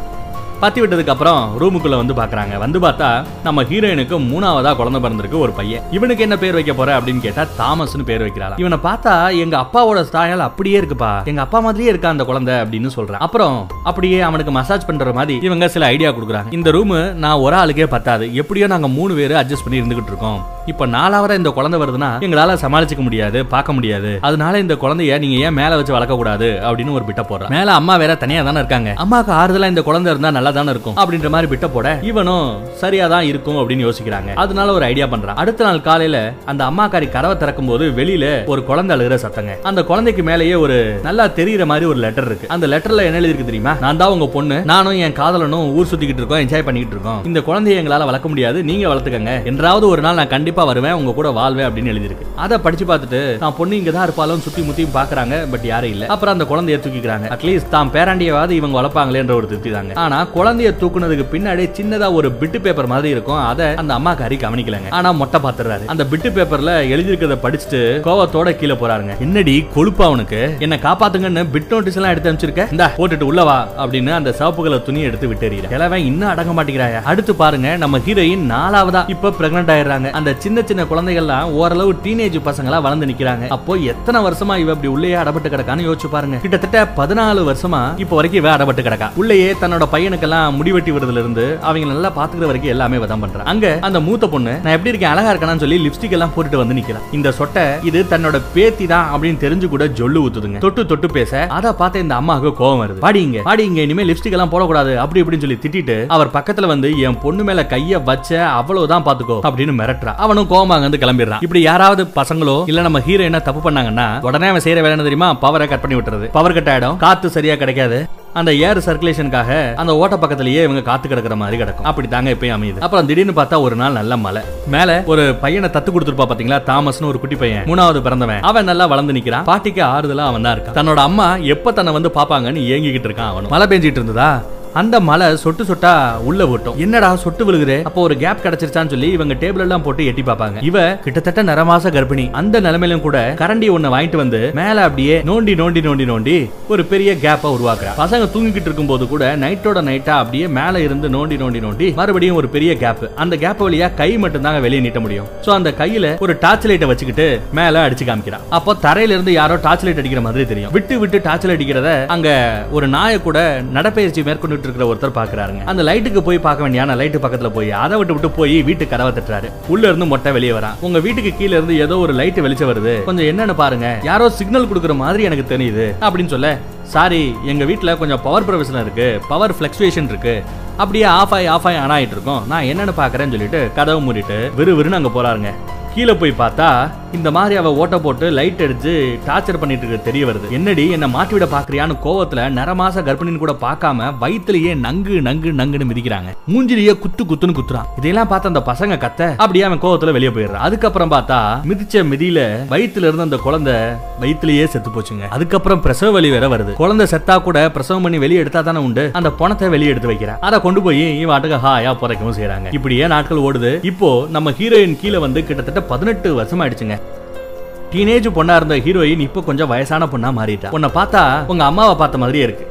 பத்தி விட்டதுக்கு அப்புறம் ரூமுக்குள்ள வந்து பாக்குறாங்க. வந்து பார்த்தா நம்ம ஹீரோயினுக்கு மூணாவதா குழந்தை பிறந்திருக்கு ஒரு பையன். இவனுக்கு என்ன பேர் வைக்க போற அப்படின்னு கேட்டா தாமஸ்னு பேர் வைக்கிறாள் இவனை பார்த்தா எங்க அப்பாவோட ஸ்டாயல் அப்படியே இருக்குப்பா. எங்க அப்பா மாதிரியே இருக்கா அந்த குழந்தை அப்படின்னு சொல்றான். அப்புறம் அப்படியே அவனுக்கு மசாஜ் பண்ற மாதிரி இவங்க சில ஐடியா கொடுக்குறாங்க. இந்த ரூம் நான் ஒரு ஆளுக்கே பத்தாது. எப்படியோ நாங்க மூணு பேர் அட்ஜஸ்ட் பண்ணி இருந்துகிட்டு இருக்கோம். இப்ப நாலாவதா இந்த குழந்தை வருதுன்னா எங்களால சமாளிச்சுக்க முடியாது பார்க்க முடியாது. அதனால இந்த குழந்தைய நீங்க ஏன் மேல வச்சு வளர்க்க கூடாது அப்படின்னு ஒரு பிட்ட போடுறான். மேல அம்மா வேற தனியா தானே இருக்காங்க. அம்மாக்கு ஆறுதலா இந்த குழந்தை இருந்தா நல்லா தானே இருக்கும் அப்படின்ற மாதிரி பிட்ட போட இவனும் சரியா தான் இருக்கும் அப்படின்னு யோசிக்கிறாங்க. அதனால ஒரு ஐடியா பண்றான். அடுத்த நாள் காலையில அந்த அம்மாக்காரி கதவை திறக்கும் போது வெளியில ஒரு குழந்தை அழுகிற சத்தங்க. அந்த குழந்தைக்கு மேலேயே ஒரு நல்லா தெரியுற மாதிரி ஒரு லெட்டர் இருக்கு. அந்த லெட்டர்ல என்ன எழுதிருக்கு தெரியுமா? நான் தான் உங்க பொண்ணு நானும் என் காதலனும் ஊர் சுத்திக்கிட்டு இருக்கோம் என்ஜாய் பண்ணிக்கிட்டு இருக்கோம். இந்த குழந்தைய எங்களால வளர்க்க முடியாது நீங்க வளர்த்துக்கங்க. என்றாவது ஒரு நாள் நான் கண்டிப்பா வருவேன் உங்க கூட வாழ்வேன் அப்படின்னு எழுதிருக்கு அதை படிச்சு பார்த்துட்டு நான் பொண்ணு இங்க தான் இருப்பாலும் சுத்தி முத்தியும் பாக்குறாங்க பட் யாரும் இல்ல. அப்புறம் அந்த குழந்தைய தூக்கிக்கிறாங்க. அட்லீஸ்ட் தான் பேராண்டியாவது இவங்க வளர்ப்பாங்களேன்ற ஒரு திருப்தி தாங்க. ஆனா குழந்தைய தூக்குனதுக்கு பின்னாடி சின்னதா ஒரு பிட்டு பேப்பர் மாதிரி இருக்கும். அதை அந்த அம்மாக்காரி கவனிக்கலங்க. ஆனா மொட்டை பாத்துறாரு அந்த பிட்டு பேப்பர்ல எழுதியிருக்கிறத படிச்சுட்டு கோவத்தோட கீழே போறாருங்க. என்னடி கொழுப்பா அவனுக்கு என்ன காப்பாத்துங்கன்னு பிட் நோட்டீஸ் எல்லாம் எடுத்து அனுப்பிச்சிருக்க? இந்த போட்டுட்டு உள்ள வா அப்படின்னு அந்த சிவப்பு கலர் துணி எடுத்து விட்டுறீங்க கிழவன் இன்னும் அடங்க மாட்டேங்கிறாயா? அடுத்து பாருங்க நம்ம ஹீரோயின் நாலாவதா இப்ப பிரெக்னென்ட் ஆயிடுறாங்க. அந்த சின்ன சின்ன குழந்தைகள்லாம் ஓரளவு டீனேஜ் பசங்களா வளர்ந்து நிக்கிறாங்க. அப்போ எத்தனை வருஷமா இவ இப்படி உள்ளே அடப்பட்டு கிடக்கான்னு யோசிச்சு பாருங்க. கிட்டத்தட்ட பதினாலு வருஷமா இப்போ வரைக்கும் இவ அடப்பட்டு கிடக்கா. உள்ளேயே தன்னோட பையனுக்கெல்லாம் முடிவெட்டி விடுறதுல இருந்து அவங்க நல்லா பாத்துக்கிற வரைக்கும் எல்லாமே வதம் பண்றான் அங்க அந்த மூத்த பொண்ணு நான் எப்படி இருக்கேன்? அழகா இருக்கானு சொல்லி லிப்ஸ்டிக் எல்லாம் போட்டுட்டு வந்து நிக்கிறேன் இந்த சொட்டை இது தன்னோட பேத்தி தான் அப்படின்னு தெரிஞ்சு கூட ஜொல்லு ஊத்துதுங்க. தொட்டு தொட்டு பேச அதை பார்த்து இந்த அம்மாவுக்கு கோவம் வருது. பாடிங்க பாடிங்க இனிமே லிப்ஸ்டிக் எல்லாம் போடக்கூடாது. அப்படி இப்படின்னு சொல்லி திட்டிட்டு அவர் பக்கத்துல வந்து என் பொண்ணு மேல கைய வச்ச அவ்வளவுதான் பாத்துக்கோ. அப்படின்னு மிரட்டுறா. அவனும் கோவமா வந்து கிளம்பிடுறான். இப்படி யாராவது பசங்களோ இல்ல நம்ம ஹீரோ என்ன தப்பு பண்ணாங்கன்னா உடனே அவன் செய்யற வேலை தெரியுமா? பவரை கட் பண்ணி விட்டுறது. பவர் கட் ஆயிடும். காத்து சரியா கிடைக்காது. அந்த ஏர் சர்க்குலேஷனுக்காக அந்த ஓட்ட பக்கத்திலேயே இவங்க காத்து கிடக்குற மாதிரி கிடக்கும். அப்படி தாங்க இப்பயும் அமையுது. அப்புறம் திடீர்னு பார்த்தா ஒரு நாள் நல்ல மழை. மேல ஒரு பையனை தத்து கொடுத்துருப்பா பாத்தீங்களா? தாமஸ்னு ஒரு குட்டி பையன். மூணாவது பிறந்தவன். அவன் நல்லா வளர்ந்து நிக்கிறான். பாட்டிக்கு ஆறுதலா அவன் தான் இருக்கான். தன்னோட அம்மா எப்ப தன்னை வந்து பாப்பாங்கன்னு ஏங்கிக்கிட்டு இருக்கான் அவன் மழை பெஞ்சிட்டு இருந்ததா? அந்த மலை சொட்டு சொட்டா உள்ள விட்டோம் என்னடா சொட்டு விழுகுது? அப்போ ஒரு கேப் கிடைச்சிருச்சான்னு சொல்லி இவங்க டேபிள் எல்லாம் போட்டு எட்டி பார்ப்பாங்க. இவ கிட்டத்தட்ட நரமாச கர்ப்பிணி. அந்த நிலைமையிலும் கூட கரண்டி ஒண்ணு வாங்கிட்டு வந்து மேல அப்படியே நோண்டி நோண்டி நோண்டி நோண்டி ஒரு பெரிய கேப்ப உருவாக்குறா. பசங்க தூங்கிக்கிட்டு இருக்கும்போது கூட நைட்டோட நைட்டா அப்படியே மேல இருந்து நோண்டி நோண்டி நோண்டி மறுபடியும் ஒரு பெரிய கேப் அந்த கேப் வழியா கை மட்டும் தாங்க வெளியே நீட்ட முடியும். சோ அந்த கையில ஒரு டார்ச் லைட்டை வச்சுக்கிட்டு மேல அடிச்சு காமிக்கிறா. அப்போ தரையில இருந்து யாரோ டார்ச் லைட் அடிக்கிற மாதிரி தெரியும். விட்டு விட்டு டார்ச் லைட் அடிக்கிறத அங்க ஒரு நாயை கூட நடப்பயிற்சி மேற்கொண்டு இருக்கிற ஒருத்தர் பாக்குறாருங்க அந்த லைட்டுக்கு போய் பார்க்க வேண்டிய லைட்டு பக்கத்துல போய் அதை விட்டு விட்டு போய் வீட்டு கதவை தட்டுறாரு. உள்ள இருந்து மொட்டை வெளியே வரான். உங்க வீட்டுக்கு கீழே இருந்து ஏதோ ஒரு லைட் வெளிச்சம் வருது. கொஞ்சம் என்னன்னு பாருங்க. யாரோ சிக்னல் கொடுக்குற மாதிரி எனக்கு தெரியுது. அப்படின்னு சொல்ல சாரி எங்க வீட்டில் கொஞ்சம் பவர் ப்ரொவிஷன் இருக்கு. பவர் ஃபிளக்சுவேஷன் இருக்கு. அப்படியே ஆஃப் ஆகி ஆஃப் ஆகி ஆன் ஆகிட்டு இருக்கோம். நான் என்னென்னு பார்க்குறேன்னு சொல்லிட்டு கதவை மூடிட்டு விறுவிறுன்னு அங்கே போகிறாருங்க கீழே போய் பார்த்தா இந்த மாதிரி அவ ஓட்ட போட்டு லைட் அடிச்சு டார்ச்சர் பண்ணிட்டு இருக்க தெரிய வருது. என்னடி என்ன மாட்டிவிட பாக்குறியான்னு கோவத்துல நரமாச கர்ப்பிணின்னு கூட பார்க்காம வயிற்றுலயே நங்கு நங்கு நங்குன்னு மிதிக்கிறாங்க. மூஞ்சிலேயே குத்து குத்துன்னு குத்துறான். இதையெல்லாம் பார்த்த அந்த பசங்க கத்த அப்படியே அவன் கோவத்துல வெளியே போயிடுறான். அதுக்கப்புறம் பார்த்தா மிதிச்ச மிதியில வயிற்றுல இருந்து அந்த குழந்தை வயிற்றுலயே செத்து போச்சுங்க. அதுக்கப்புறம் பிரசவ வலி வேற வருது. குழந்தை செத்தா கூட பிரசவம் பண்ணி வெளியே எடுத்தா தானே உண்டு. அந்த பணத்தை வெளியே எடுத்து வைக்கிறான். அதை கொண்டு போய் இவன் ஆட்டுக்கு ஹாயா புதைக்கவும் செய்யறாங்க இப்படியே நாட்கள் ஓடுது. இப்போ நம்ம ஹீரோயின் கீழே வந்து கிட்டத்தட்ட பதினெட்டு வருஷம் ஆயிடுச்சுங்க டீனேஜ் பொண்ணா இருந்த ஹீரோயின் இப்போ கொஞ்சம் வயசான பொண்ணா மாறிட்டா. உன்னை பார்த்தா உங்க அம்மாவை பார்த்த மாதிரியே இருக்கு.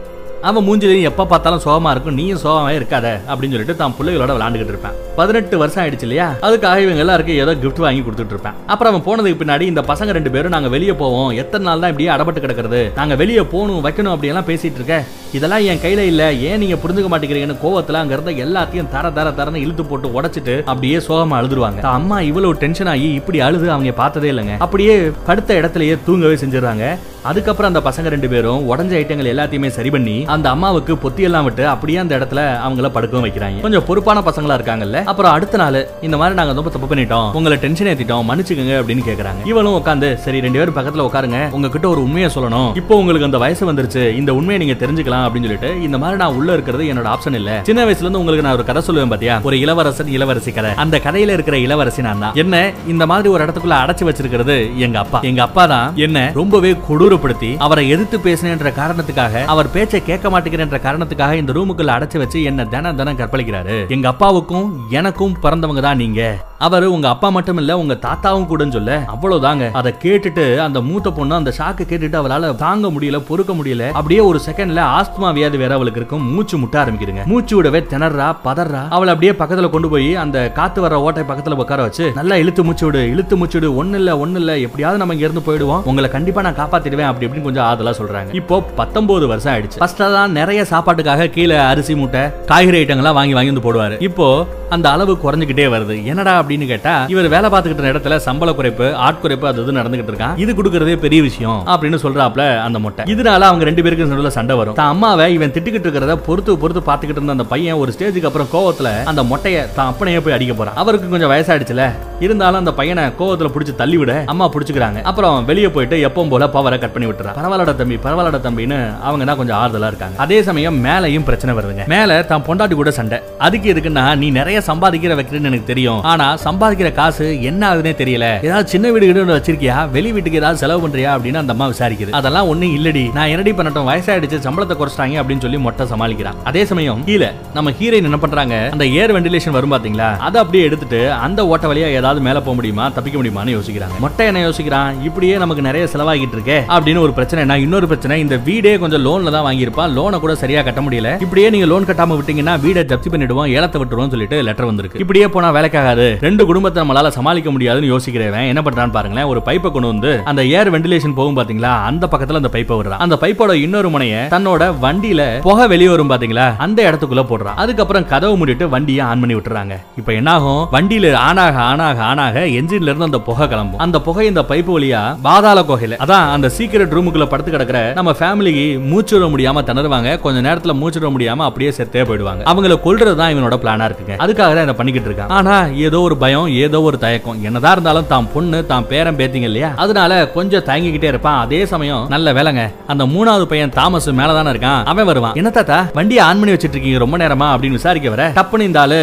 அவன் மூஞ்சிலையும் எப்ப பார்த்தாலும் சோகமா இருக்கும். நீயும் சோகமே இருக்காத அப்படின்னு சொல்லிட்டு தான் பிள்ளைகளோட விளையாண்டுகிட்டு இருப்பான். பதினெட்டு வருஷம் ஆயிடுச்சு இல்லையா? அதுக்காக இவங்க எல்லாருக்கும் ஏதோ கிஃப்ட் வாங்கி கொடுத்துட்டு இருப்பேன். அப்புறம் அவன் போனதுக்கு பின்னாடி இந்த பசங்க ரெண்டு பேரும் நாங்க வெளியே போவோம். எத்தனை நாள் தான் இப்படியே அடப்பட்டு கிடக்கிறது? நாங்க வெளியே போகணும் வைக்கணும் அப்படி எல்லாம் பேசிட்டு இருக்க. இதெல்லாம் என் கையில இல்ல. ஏன் நீங்க புரிஞ்சுக்க மாட்டேங்கிறீங்கன்னு கோவத்துல அங்க இருந்த எல்லாத்தையும் தர தர தரன்னு இழுத்து போட்டு உடச்சிட்டு அப்படியே சோகமா அழுதுருவாங்க. அம்மா இவ்வளவு டென்ஷன் ஆகி இப்படி அழுது அவங்க பார்த்ததே இல்லைங்க. அப்படியே படுத்த இடத்துலயே தூங்கவே செஞ்சிடறாங்க. அதுக்கப்புறம் அந்த பசங்க ரெண்டு பேரும் உடஞ்ச ஐட்டங்கள் எல்லாத்தையுமே சரி பண்ணி அந்த அம்மாவுக்கு பொத்தியெல்லாம் விட்டு அப்படியே அந்த இடத்துல அவங்கள படுக்கவும் வைக்கிறாங்க. கொஞ்சம் பொறுப்பான பசங்களா இருக்காங்கல்ல? அப்புறம் அடுத்த நாள் இந்த மாதிரி நாங்க ரொம்ப தப்பு பண்ணிட்டோம். உங்களை டென்ஷன் ஏத்திட்டோம் மன்னிச்சுக்கங்க அப்படின்னு கேக்குறாங்க. இவளும் உட்காந்து சரி ரெண்டு பேரும் பக்கத்துல உட்காருங்க உங்ககிட்ட ஒரு உண்மையை சொல்லணும். இப்போ உங்களுக்கு அந்த வயசு வந்துருச்சு. இந்த உண்மையை நீங்க தெரிஞ்சுக்கலாம் அப்படின்னு சொல்லிட்டு இந்த மாதிரி நான் உள்ள இருக்கிறது என்னோட ஆப்ஷன் இல்ல. சின்ன வயசுல இருந்து உங்களுக்கு நான் ஒரு கதை சொல்லுவேன் பாத்தியா? ஒரு இளவரசன் இளவரசி கதை. அந்த கதையில இருக்கிற இளவரசி நான் தான். என்ன இந்த மாதிரி ஒரு இடத்துக்குள்ள அடைச்சு வச்சிருக்கிறது எங்க அப்பா. எங்க அப்பா தான் என்ன ரொம்பவே கொடூரப்படுத்தி அவரை எதிர்த்து பேசினேன்ற காரணத்துக்காக அவர் பேச்சை கேட்க மாட்டேங்கிறன்ற காரணத்துக்காக இந்த ரூமுக்குள்ள அடைச்சு வச்சு என்ன தினம் தினம் கற்பழிக்கிறாரு. எங்க அப்பாவுக்கும் எனக்கும் பிறந்தவங்க தான் நீங்க. அவர் உங்க அப்பா மட்டும் இல்ல உங்க தாத்தாவும் கூடன்னு சொல்ல அவ்வளவுதாங்க. அதை கேட்டுட்டு அந்த மூத்த பொண்ணு அந்த ஷாக்கு கேட்டுட்டு அவளால தாங்க முடியல பொறுக்க முடியல அப்படியே ஒரு செகண்ட்ல ஆஸ்துமா வியாதி வேற அவளுக்கு இருக்கும் மூச்சு முட்ட ஆரம்பிக்குதுங்க. மூச்சு விடவே திணறா பதறா அவளை அப்படியே பக்கத்துல கொண்டு போய் அந்த காத்து வர ஓட்டை பக்கத்துல உட்கார வச்சு நல்லா இழுத்து மூச்சு விடு இழுத்து மூச்சு விடு ஒண்ணு இல்ல ஒண்ணு இல்ல எப்படியாவது நம்ம இங்க இருந்து போயிடுவோம். உங்களை கண்டிப்பா நான் காப்பாத்திடுவேன் அப்படி இப்படின்னு கொஞ்சம் ஆதலா சொல்றாங்க. இப்போ பத்தொன்பது வருஷம் ஆயிடுச்சு. ஃபர்ஸ்ட் தான் நிறைய சாப்பாட்டுக்காக கீழே அரிசி மூட்டை காய்கறி ஐட்டங்கள்லாம் வாங்கி வாங்கி வந்து போடுவாரு. இப்போ அந்த அளவு குறைஞ்சுக்கிட்டே வருது. என்னடா அப்படின்னு கேட்டா இவர் வேலை பார்த்துக்கிட்ட இடத்துல சம்பள குறைப்பு ஆட்குறைப்பு அது இது நடந்துகிட்டு இருக்கான். இது கொடுக்கறதே பெரிய விஷயம் அப்படின்னு சொல்றாப்ல அந்த மொட்டை. இதனால அவங்க ரெண்டு பேருக்கு நடுவுல சண்டை வரும். தான் அம்மாவை இவன் திட்டிக்கிட்டு இருக்கிறத பொறுத்து பொறுத்து பார்த்துக்கிட்டு இருந்த அந்த பையன் ஒரு ஸ்டேஜுக்கு அப்புறம் கோவத்துல அந்த மொட்டையை தான் அப்பனையே போய் அடிக்க போறான். அவருக்கு கொஞ்சம் வயசாயிடுச்சுல. இருந்தாலும் அந்த பையனை கோவத்துல பிடிச்சி தள்ளி விட அம்மா பிடிச்சிக்கிறாங்க. அப்புறம் வெளியே போயிட்டு எப்பவும் போல பவரை கட் பண்ணி விட்டுறான். பரவாயில்லடா தம்பி பரவாயில்லடா தம்பின்னு அவங்க தான் கொஞ்சம் ஆறுதலா இருக்காங்க அதே சமயம் மேலையும் பிரச்சனை வருதுங்க. மேல தான் பொண்டாட்டி கூட சண்டை. அதுக்கு எதுக்குன்னா நீ நிறைய சம்பாதிக்கிற வைக்கிறேன்னு எனக்கு தெரியும். ஆனா சம்பாதிக்கிற காசு என்ன ஆகுதுன்னே தெரியல. ஏதாவது சின்ன வீடு கிட்ட வச்சிருக்கியா? வெளி வீட்டுக்கு ஏதாவது செலவு பண்றியா? அப்படின்னு அந்த அம்மா விசாரிக்குது. அதெல்லாம் ஒண்ணும் இல்லடி. நான் என்னடி பண்ணட்டும்? வயசாயிடுச்சு சம்பளத்தை குறைச்சிட்டாங்க அப்படின்னு சொல்லி மொட்டை சமாளிக்கிறான். அதே சமயம் கீழே நம்ம ஹீரோயின் என்ன பண்றாங்க? அந்த ஏர் வெண்டிலேஷன் வரும் பாத்தீங்களா? அதை அப்படியே எடுத்துட்டு அந்த ஓட்ட வழியா ஏதாவது மேல போக முடியுமா? தப்பிக்க முடியுமான்னு யோசிக்கிறாங்க. மொட்டை என்ன யோசிக்கிறான். இப்படியே நமக்கு நிறைய செலவாகிட்டு இருக்கே அப்படின்னு ஒரு பிரச்சனை என்ன இன்னொரு பிரச்சனை இந்த வீடே கொஞ்சம் லோன்ல தான் தான் லோனை கூட சரியா கட்ட முடியல. இப்படியே நீங்க லோன் கட்டாம விட்டீங்கன்னா வீடை ஜப்தி பண்ணிடுவோம் ஏலத்தை விட்டுருவோம் சொல்லிட்டு லெட்டர் வந்திருக்கு. இப்படியே போனா வேலைக்காகாது. ரெண்டு குடும்பத்தை நம்மளால சமாளிக்க முடியாதுன்னு யோசிக்கிறவன் என்ன பண்றான்னு பாருங்களேன். ஒரு பைப்பை கொண்டு வந்து அந்த ஏர் வெண்டிலேஷன் போகும் பாத்தீங்களா? அந்த பக்கத்துல அந்த பைப்பை விடுறான். அந்த பைப்போட இன்னொரு முனைய தன்னோட வண்டியில புகை வெளியே வரும் பாத்தீங்களா? அந்த இடத்துக்குள்ள போடுறான். அதுக்கப்புறம் கதவு மூடிட்டு வண்டியை ஆன் பண்ணி விட்டுறாங்க. இப்போ என்னாகும்? வண்டியில ஆனாக ஆனாக ஆனாக என்ஜின்ல இருந்து அந்த புகை கிளம்பும். அந்த புகை இந்த பைப்பு வழியா பாதாள குகையில அதான் அந்த சீக்கிரட் ரூமுக்குள்ள படுத்து கிடக்குற நம்ம ஃபேமிலிக்கு மூச்சு விட முடியாம திணறுவாங்க கொஞ்ச நேரத்துல மூச்சு விட முடியாம அப்படியே செத்தே போயிடுவாங்க. அவங்கள கொல்றது தான் இவனோட பிளானா இருக்குங்க. அதுக்காக தான் இதை பண்ணிக்கிட்டு இருக்கான் ஆனா ஏதோ ஒரு பயம் ஏதோ ஒரு தயக்கம். என்னதான் இருந்தாலும் தான் பொண்ணு தான் பேரன் பேத்திங்க இல்லையா? அதனால கொஞ்சம் தயங்கிக்கிட்டே இருப்பான். அதே சமயம் நல்ல வேலைங்க. அந்த மூணாவது பையன் தாமஸ் மேலதானே இருக்கான். அவன் வருவான். என்ன தாத்தா? வண்டியை ஆன் பண்ணி வச்சிட்டு இருக்கீங்க ரொம்ப நேரமா அப்படின்னு விசாரிக்க வர. டப்புன்னு இந்த ஆளு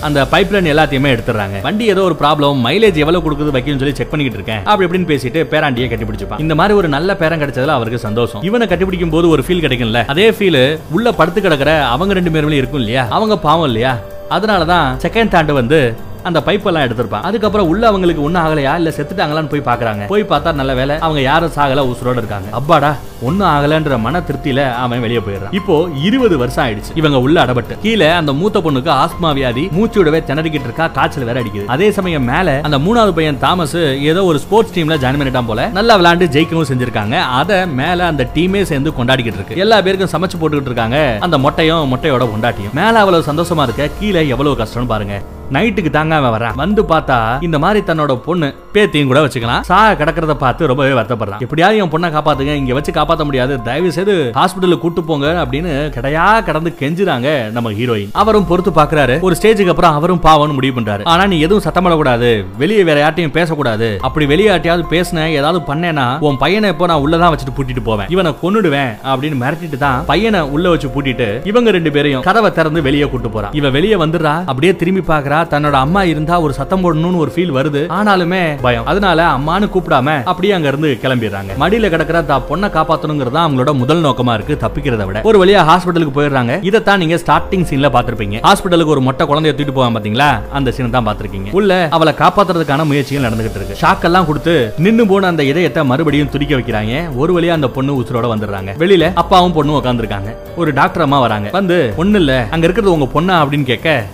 அந்த பைப் லைன் எல்லாத்தையுமே எடுத்துறாங்க வண்டி ஏதோ ஒரு ப்ராப்ளம் மைலேஜ் எவ்வளவு கொடுக்குது வைக்கணும்னு சொல்லி செக் பண்ணிக்கிட்டு இருக்கேன். அப்படி இப்படின்னு பேசிட்டு பேராண்டியை கட்டிப்பிடிச்சுப்பான். இந்த மாதிரி ஒரு நல்ல பேரன் கிடைச்சதுல அவருக்கு சந்தோஷம். இவனை கட்டிப்பிடிக்கும் போது ஒரு ஃபீல் கிடைக்கும்ல. அதே ஃபீல் உள்ள படுத்து கிடக்குற அவங்க ரெண்டு பேருமே இருக்கும் இல்லையா? அவங்க பாவம் இல்லையா? அதனாலதான் செகண்ட் தாண்டு வந்து அந்த பைப்பெல்லாம் எடுத்திருப்பான். அதுக்கப்புறம் உள்ள அவங்களுக்கு ஒன்னும் ஆகலையா? இல்ல செத்துட்டாங்களான்னு போய் பாக்குறாங்க போய் பார்த்தா நல்ல வேலை அவங்க யாரும் சாகல உசுரோட இருக்காங்க. அப்பாடா ஒன்னும் ஆகலன்ற மன திருப்தியில அவன் வெளியே போயிடுறான். இப்போ இருபது வருஷம் ஆயிடுச்சு. இவங்க உள்ள அடபட்டு கீழே அந்த மூத்த பொண்ணுக்கு ஆஸ்மா வியாதி மூச்சு விடவே திணறிக்கிட்டு இருக்கா காய்ச்சல் வேற அடிக்குது. அதே சமயம் மேல அந்த மூணாவது பையன் தாமஸ் ஏதோ ஒரு ஸ்போர்ட்ஸ் டீம்ல ஜாயின் பண்ணிட்டான் போல. நல்லா விளையாண்டு ஜெயிக்கவும் செஞ்சிருக்காங்க. அத மேல அந்த டீமே சேர்ந்து கொண்டாடிக்கிட்டு இருக்கு. எல்லா பேருக்கும் சமைச்சு போட்டுக்கிட்டு இருக்காங்க அந்த மொட்டையும் மொட்டையோட கொண்டாட்டியும் மேல அவ்வளவு சந்தோஷமா இருக்க கீழே எவ்வளவு கஷ்டம்னு பாருங்க. நைட்டுக்கு தாங்காம வரான் வந்து பார்த்தா இந்த மாதிரி தன்னோட பொண்ணு பேத்தியும் கூட வச்சுக்கலாம். சாக கிடக்கிறத பார்த்து ரொம்பவே வருத்தப்படுறான். எப்படியாவது என் பொண்ணை காப்பாத்துங்க இங்க வச்சு காப்பாத்த முடியாது. தயவு செய்து ஹாஸ்பிட்டலுக்கு கூட்டு போங்க அப்படின்னு கிடையா கடந்து கெஞ்சுறாங்க நம்ம ஹீரோயின் அவரும் பொறுத்து பாக்குறாரு ஒரு ஸ்டேஜுக்கு அப்புறம் அவரும் பாவம்னு முடிவு பண்றாரு. ஆனா நீ எதுவும் சத்தம் கூடாது வெளியே வேற யார்ட்டையும் பேசக்கூடாது. அப்படி வெளியே யார்ட்டையாவது பேசின ஏதாவது பண்ணேனா உன் பையனை இப்போ நான் உள்ளதான் வச்சுட்டு பூட்டிட்டு போவேன். இவனை கொன்னுடுவேன் அப்படின்னு மிரட்டிட்டு தான் பையனை உள்ள வச்சு பூட்டிட்டு இவங்க ரெண்டு பேரையும் கதவை திறந்து வெளியே கூட்டு போறான். இவ வெளியே வந்துடுறா அப்படியே திரும்பி பாக்குறா தன்னோட அம்மா இருந்தா ஒரு சத்தம் போடணும்னு ஒரு ஃபீல் வருது. ஆனாலுமே பயம். அதனால அம்மான்னு கூப்பிடாம அப்படியே அங்க இருந்து கிளம்பிடுறாங்க. மடியில கிடக்கிற தா பொண்ணை காப்பாத்தணுங்கிறது அவங்களோட முதல் நோக்கமா இருக்கு தப்பிக்கிறத விட. ஒரு வழியா ஹாஸ்பிட்டலுக்கு போயிடுறாங்க. இதைத்தான் நீங்க ஸ்டார்டிங் சீன்ல பாத்திருப்பீங்க ஹாஸ்பிட்டலுக்கு ஒரு மொட்டை குழந்தைய தூக்கிட்டு போவான் பாத்தீங்களா? அந்த சீன் தான் பாத்திருக்கீங்க உள்ள அவளை காப்பாத்துறதுக்கான முயற்சிகள் நடந்துகிட்டு இருக்கு. ஷாக் எல்லாம் கொடுத்து நின்னு போன அந்த இதயத்தை மறுபடியும் துடிக்க வைக்கிறாங்க. ஒரு வழியா அந்த பொண்ணு உசுரோட வந்துடுறாங்க. வெளியில அப்பாவும் பொண்ணும் உட்காந்துருக்காங்க ஒரு டாக்டர் அம்மா வராங்க. வந்து ஒண்ணு இல்ல. அங்க இருக்கிறது உங்க பொண்ணா? அப்படின்னு கேட்க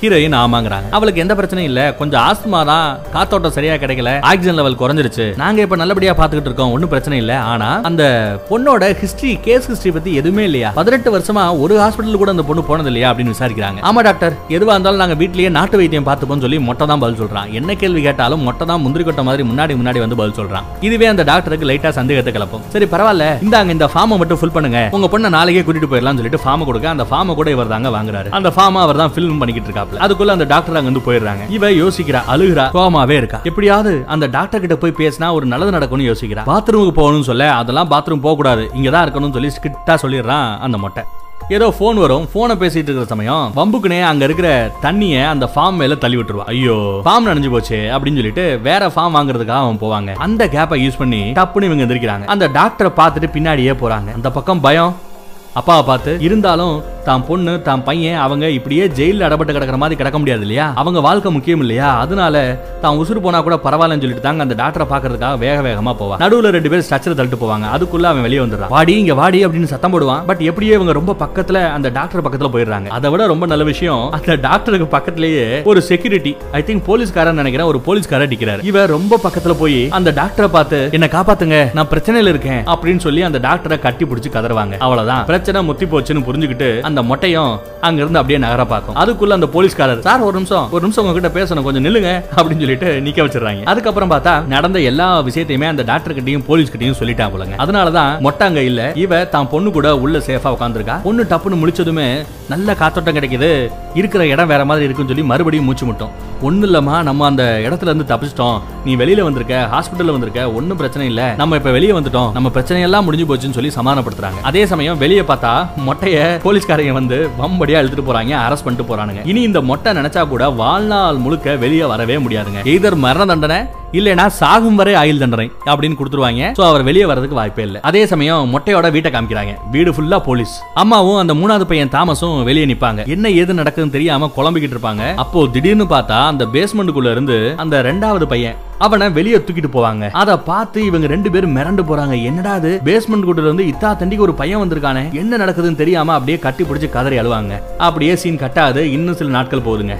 ஹீரோயின் ஆமாங்கிறாங்க அவளுக்கு எந்த பிரச்சனையும் இல்ல. கொஞ்சம் ஆஸ்துமா தான் காத்தோட்டம் சரியா கிடைக்கல. ஆக்சிஜன் லெவல் குறைஞ்சிருச்சு. நாங்க இப்ப நல்லபடியா பாத்துக்கிட்டு இருக்கோம். ஒண்ணும் பிரச்சனை இல்ல. ஆனா அந்த பொண்ணோட ஹிஸ்டரி கேஸ் ஹிஸ்டரி பத்தி எதுவுமே இல்லையா? பதினெட்டு வருஷமா ஒரு ஹாஸ்பிட்டல் கூட அந்த பொண்ணு போனது இல்லையா? அப்படின்னு விசாரிக்கிறாங்க. ஆமா டாக்டர் எதுவா இருந்தாலும் நாங்க வீட்லயே நாட்டு வைத்தியம் பார்த்துப்போம் சொல்லி மொட்டை தான் பதில் சொல்றான். என்ன கேள்வி கேட்டாலும் மொட்டை தான் முந்திரி கொட்டை மாதிரி முன்னாடி முன்னாடி வந்து பதில் சொல்றான். இதுவே அந்த டாக்டருக்கு லைட்டா சந்தேகத்தை கிளப்பும். சரி பரவாயில்ல. இந்தாங்க இந்த ஃபார்மை மட்டும் ஃபில் பண்ணுங்க. உங்க பொண்ணை நாளைக்கே கூட்டிட்டு போயிடலாம்னு சொல்லிட்டு ஃபார்மை கொடுக்க அந்த ஃபார்மை கூட இவர் தாங்க வாங்குறாரு. அந்த ஃபார்ம் அவர் தான் ஃபில் பண்ணிக்கிட்டு இருக்காப்ல அதுக்குள்ள அந்த டாக்டர் அங்க இருந்து போயிடுறாங்க. இவ யோசிக்கிறா அழுகிறா கோமாவே இருக்கா. எப்படியாவது அந்த டாக்டர் கிட்ட போய் பேசினா ஒரு நல்லது நடக்கும்னு யோசிக்கிறா. பாத்ரூமுக்கு போகணும்னு சொல்ல அதெல்லாம் பாத்ரூம் போக கூடாது இங்கதான் இருக்கணும்னு சொல்லி ஸ்ட்ரிக்ட்டா சொல்லிடுறான் அந்த மொட்டை. ஏதோ ஃபோன் வரும் போனை பேசிட்டு இருக்கிற சமயம் வம்புக்குனே அங்க இருக்கிற தண்ணிய அந்த ஃபார்ம் மேல தள்ளி விட்டுருவா. ஐயோ ஃபார்ம் நனைஞ்சு போச்சு அப்படின்னு சொல்லிட்டு வேற ஃபார்ம் வாங்குறதுக்காக அவன் போவாங்க. அந்த கேப்பை யூஸ் பண்ணி டப்புன்னு இவங்க எந்திரிக்கிறாங்க. அந்த டாக்டரை பார்த்துட்டு பின்னாடியே போறாங்க. அந்த பக்கம் பயம் அப்பாவை பார்த்து இருந்தாலும் தான் பொண்ணு தான் பையன் அவங்க இப்படியே ஜெயிலில் அடப்பட்டு கிடக்கிற மாதிரி கிடக்க முடியாது இல்லையா? அவங்க வாழ்க்கை முக்கியம் இல்லையா? அதனால தான் உசுறு போனா கூட பரவாயில்லன்னு சொல்லிட்டு தாங்க அந்த டாக்டரை பாக்குறதுக்காக வேக வேகமா போவா நடுவுல ரெண்டு பேர் ஸ்ட்ரக்சர் தள்ளிட்டு போவாங்க. அதுக்குள்ள அவன் வெளியே வந்துடுறான். வாடி இங்க வாடி அப்படின்னு சத்தம் போடுவான். பட் எப்படியே இவங்க ரொம்ப பக்கத்துல அந்த டாக்டர் பக்கத்துல போயிடுறாங்க. அதை விட ரொம்ப நல்ல விஷயம் அந்த டாக்டருக்கு பக்கத்திலேயே ஒரு செக்யூரிட்டி ஐ திங்க் போலீஸ்காரன் நினைக்கிறேன் ஒரு போலீஸ்காரர் அடிக்கிறார் இவர் ரொம்ப பக்கத்துல போய் அந்த டாக்டரை பார்த்து என்ன காப்பாத்துங்க நான் பிரச்சனையில இருக்கேன் அப்படின்னு சொல்லி அந்த டாக்டரை கட்டி பிடிச்சி கதறுவாங்க. அவ்வளவுதான். பிரச்சனை முத்தி போச்சுன்னு புரிஞ்சுக்கிட்டு அந்த அந்த மொட்டையும் அங்க இருந்து அப்படியே நகர பார்க்கும். அதுக்குள்ள அந்த போலீஸ்காரர் சார் ஒரு நிமிஷம் ஒரு நிமிஷம் உங்ககிட்ட பேசணும் கொஞ்சம் நில்லுங்க அப்படின்னு சொல்லிட்டு நிக்க வச்சிடறாங்க. அதுக்கப்புறம் பார்த்தா நடந்த எல்லா விஷயத்தையுமே அந்த டாக்டர் கிட்டையும் போலீஸ் கிட்டையும் சொல்லிட்டாங்க போலங்க. அதனாலதான் மொட்டை அங்க இல்ல இவ தான் பொண்ணு கூட உள்ள சேஃபா உட்காந்துருக்கா பொண்ணு டப்புன்னு முழிச்சதுமே நல்ல காத்தோட்டம் கிடைக்குது இருக்கிற இடம் வேற மாதிரி இருக்குன்னு சொல்லி மறுபடியும் மூச்சு முட்டும். ஒண்ணு இல்லம்மா நம்ம அந்த இடத்துல இருந்து தப்பிச்சிட்டோம். நீ வெளியில வந்திருக்க ஹாஸ்பிட்டல்ல வந்திருக்க ஒன்னும் பிரச்சனை இல்ல. நம்ம இப்ப வெளியே வந்துட்டோம். நம்ம பிரச்சனை எல்லாம் முடிஞ்சு போச்சுன்னு சொல்லி சமாதானப்படுத்துறாங்க. அதே சமயம் வெளியே பார்த்தா மொட்டைய பையன் வந்து வம்படியா இழுத்துட்டு போறாங்க அரெஸ்ட் பண்ணிட்டு போறானுங்க. இனி இந்த மொட்டை நினைச்சா கூட வாழ்நாள் முழுக்க வெளியே வரவே முடியாதுங்க. எய்தர் மரண தண்டனை இல்லனா சாகும் வரை ஆயுள் தண்டனை அப்படின்னு கொடுத்துருவாங்க. சோ அவர் வெளியே வரதுக்கு வாய்ப்பே இல்லை. அதே சமயம் மொட்டையோட வீட்டை காமிக்கிறாங்க. வீடு ஃபுல்லா போலீஸ் அம்மாவும் அந்த மூணாவது பையன் தாமஸும் வெளியே நிப்பாங்க. என்ன ஏது நடக்குதுன்னு தெரியாம குழம்பிக்கிட்டு இருப்பாங்க. அப்போ திடீர்னு பார்த்தா அந்த பேஸ்மெண்ட்டுக்குள்ள இருந்து அந்த ரெண்டாவது பையன் அவனை வெளியே தூக்கிட்டு போவாங்க. அதை பார்த்து இவங்க ரெண்டு பேரும் மிரண்டு போறாங்க. என்னடா அது பேஸ்மெண்ட் கூட்டில இருந்து இத்தா தண்டிக்கு ஒரு பையன் வந்திருக்கானே. என்ன நடக்குதுன்னு தெரியாம அப்படியே கட்டி பிடிச்சி கதறி அழுவாங்க. அப்படியே சீன் கட்டாது இன்னும் சில நாட்கள் போகுதுங்க.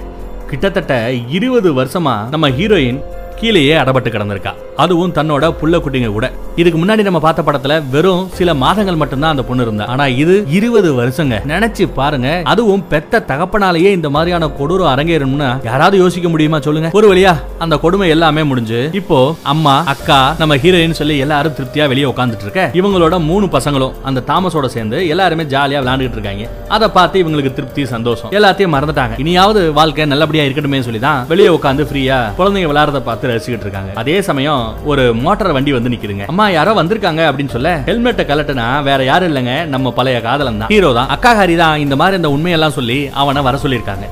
கிட்டத்தட்ட இருபது வருஷமா நம்ம ஹீரோயின் கீழேயே அடபட்டு கிடந்திருக்கா. அதுவும் தன்னோட புள்ள குட்டிங்க கூட. இதுக்கு முன்னாடி நம்ம பார்த்த படத்துல வெறும் சில மாதங்கள் மட்டும்தான் அந்த பொண்ணு இருந்தா. ஆனா இது இருபது வருஷங்க. நினைச்சு பாருங்க அதுவும் பெத்த தகப்பனாலேயே இந்த மாதிரியான கொடூரம் அரங்கேறணும்னு யாராவது யோசிக்க முடியுமா சொல்லுங்க. ஒரு வழியா அந்த கொடுமை எல்லாமே முடிஞ்சு இப்போ அம்மா அக்கா நம்ம ஹீரோயின் சொல்லி எல்லாரும் திருப்தியா வெளியே உட்காந்துட்டு இருக்க. இவங்களோட மூணு பசங்களும் அந்த தாமஸோட சேர்ந்து எல்லாருமே ஜாலியா விளையாண்டுட்டு இருக்காங்க. அதை பார்த்து இவங்களுக்கு திருப்தி சந்தோஷம். எல்லாத்தையும் மறந்துட்டாங்க. இனியாவது வாழ்க்கை நல்லபடியா இருக்கட்டுமே சொல்லி தான் வெளியே உட்காந்து ஃப்ரீயா குழந்தைங்க விளையாடுறத பார்த்து ரசிக்கிட்டு இருக்காங்க. அதே சமயம் ஒரு மோட்டார் வண்டி வந்து நிக்குதுங்க. அம்மா யாரோ வந்திருக்காங்க அப்படின்னு சொல்ல ஹெல்மெட்டை கலட்டுனா வேற யாரும் இல்லைங்க. நம்ம பழைய காதலன் தான். ஹீரோ தான். அக்கா ஹரி தான். இந்த மாதிரி இந்த உண்மையெல்லாம் சொல்லி அவனை வர சொல்லியிருக்காங்க.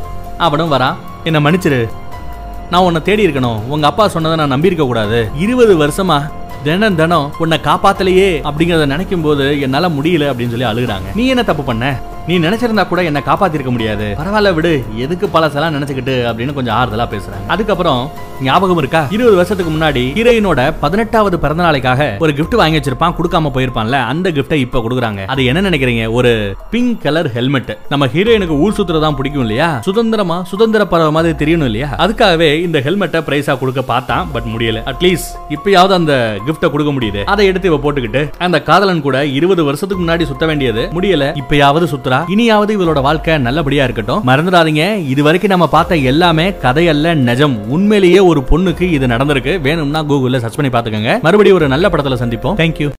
அவனும் வரான் என்ன மன்னிச்சிரு. நான் உன்னை தேடி இருக்கணும். உங்க அப்பா சொன்னதை நான் நம்பியிருக்க கூடாது. இருபது வருஷமா தினம் தினம் உன்னை காப்பாத்தலையே அப்படிங்கறத நினைக்கும் போது என்னால முடியல அப்படின்னு சொல்லி அழுகுறாங்க. நீ என்ன தப்பு பண்ண? நீ நினைச்சிருந்தா கூட என்ன காப்பாத்திருக்க முடியாது. பரவாயில்ல விடு எதுக்கு பழசெல்லாம் நினைச்சுக்கிட்டு அப்படின்னு கொஞ்சம் ஆறுதலா பேசுறாங்க. அதுக்கப்புறம் ஞாபகம் இருக்கா? இருபது வருஷத்துக்கு முன்னாடி ஹீரோயினோட பதினெட்டாவது பிறந்த நாளைக்காக ஒரு கிஃப்ட் வாங்கி வச்சிருப்பான் கொடுக்காம போயிருப்பான்ல அந்த கிஃப்டை இப்ப கொடுக்குறாங்க. அது என்ன நினைக்கிறீங்க? ஒரு பிங்க் கலர் ஹெல்மெட் நம்ம ஹீரோயினுக்கு ஊர் சுத்துறதான் பிடிக்கும் இல்லையா? சுதந்திரமா சுதந்திர பறவை மாதிரி தெரியணும் இல்லையா? அதுக்காகவே இந்த ஹெல்மெட்டை பிரைஸா கொடுக்க பார்த்தான் பட் முடியல. அட்லீஸ்ட் இப்பயாவது அந்த கிஃப்ட்டை கொடுக்க முடியுது. அதை எடுத்து இவ போட்டுக்கிட்டு அந்த காதலன் கூட இருபது வருஷத்துக்கு முன்னாடி சுத்த வேண்டியது முடியல இப்பயாவது சுத்துற. இனியாவது இவளோட வாழ்க்கை நல்லபடியா இருக்கட்டும். மறந்துடாதீங்க. இது வரைக்கும் நம்ம பார்த்த எல்லாமே கதையல்ல நிஜம். உண்மையிலேயே ஒரு பொண்ணுக்கு இது நடந்திருக்கு. வேணும்னா கூகுள்ல சர்ச் பண்ணி பாத்துக்கோங்க மறுபடியும் ஒரு நல்ல படத்துல சந்திப்போம். தேங்க்யூ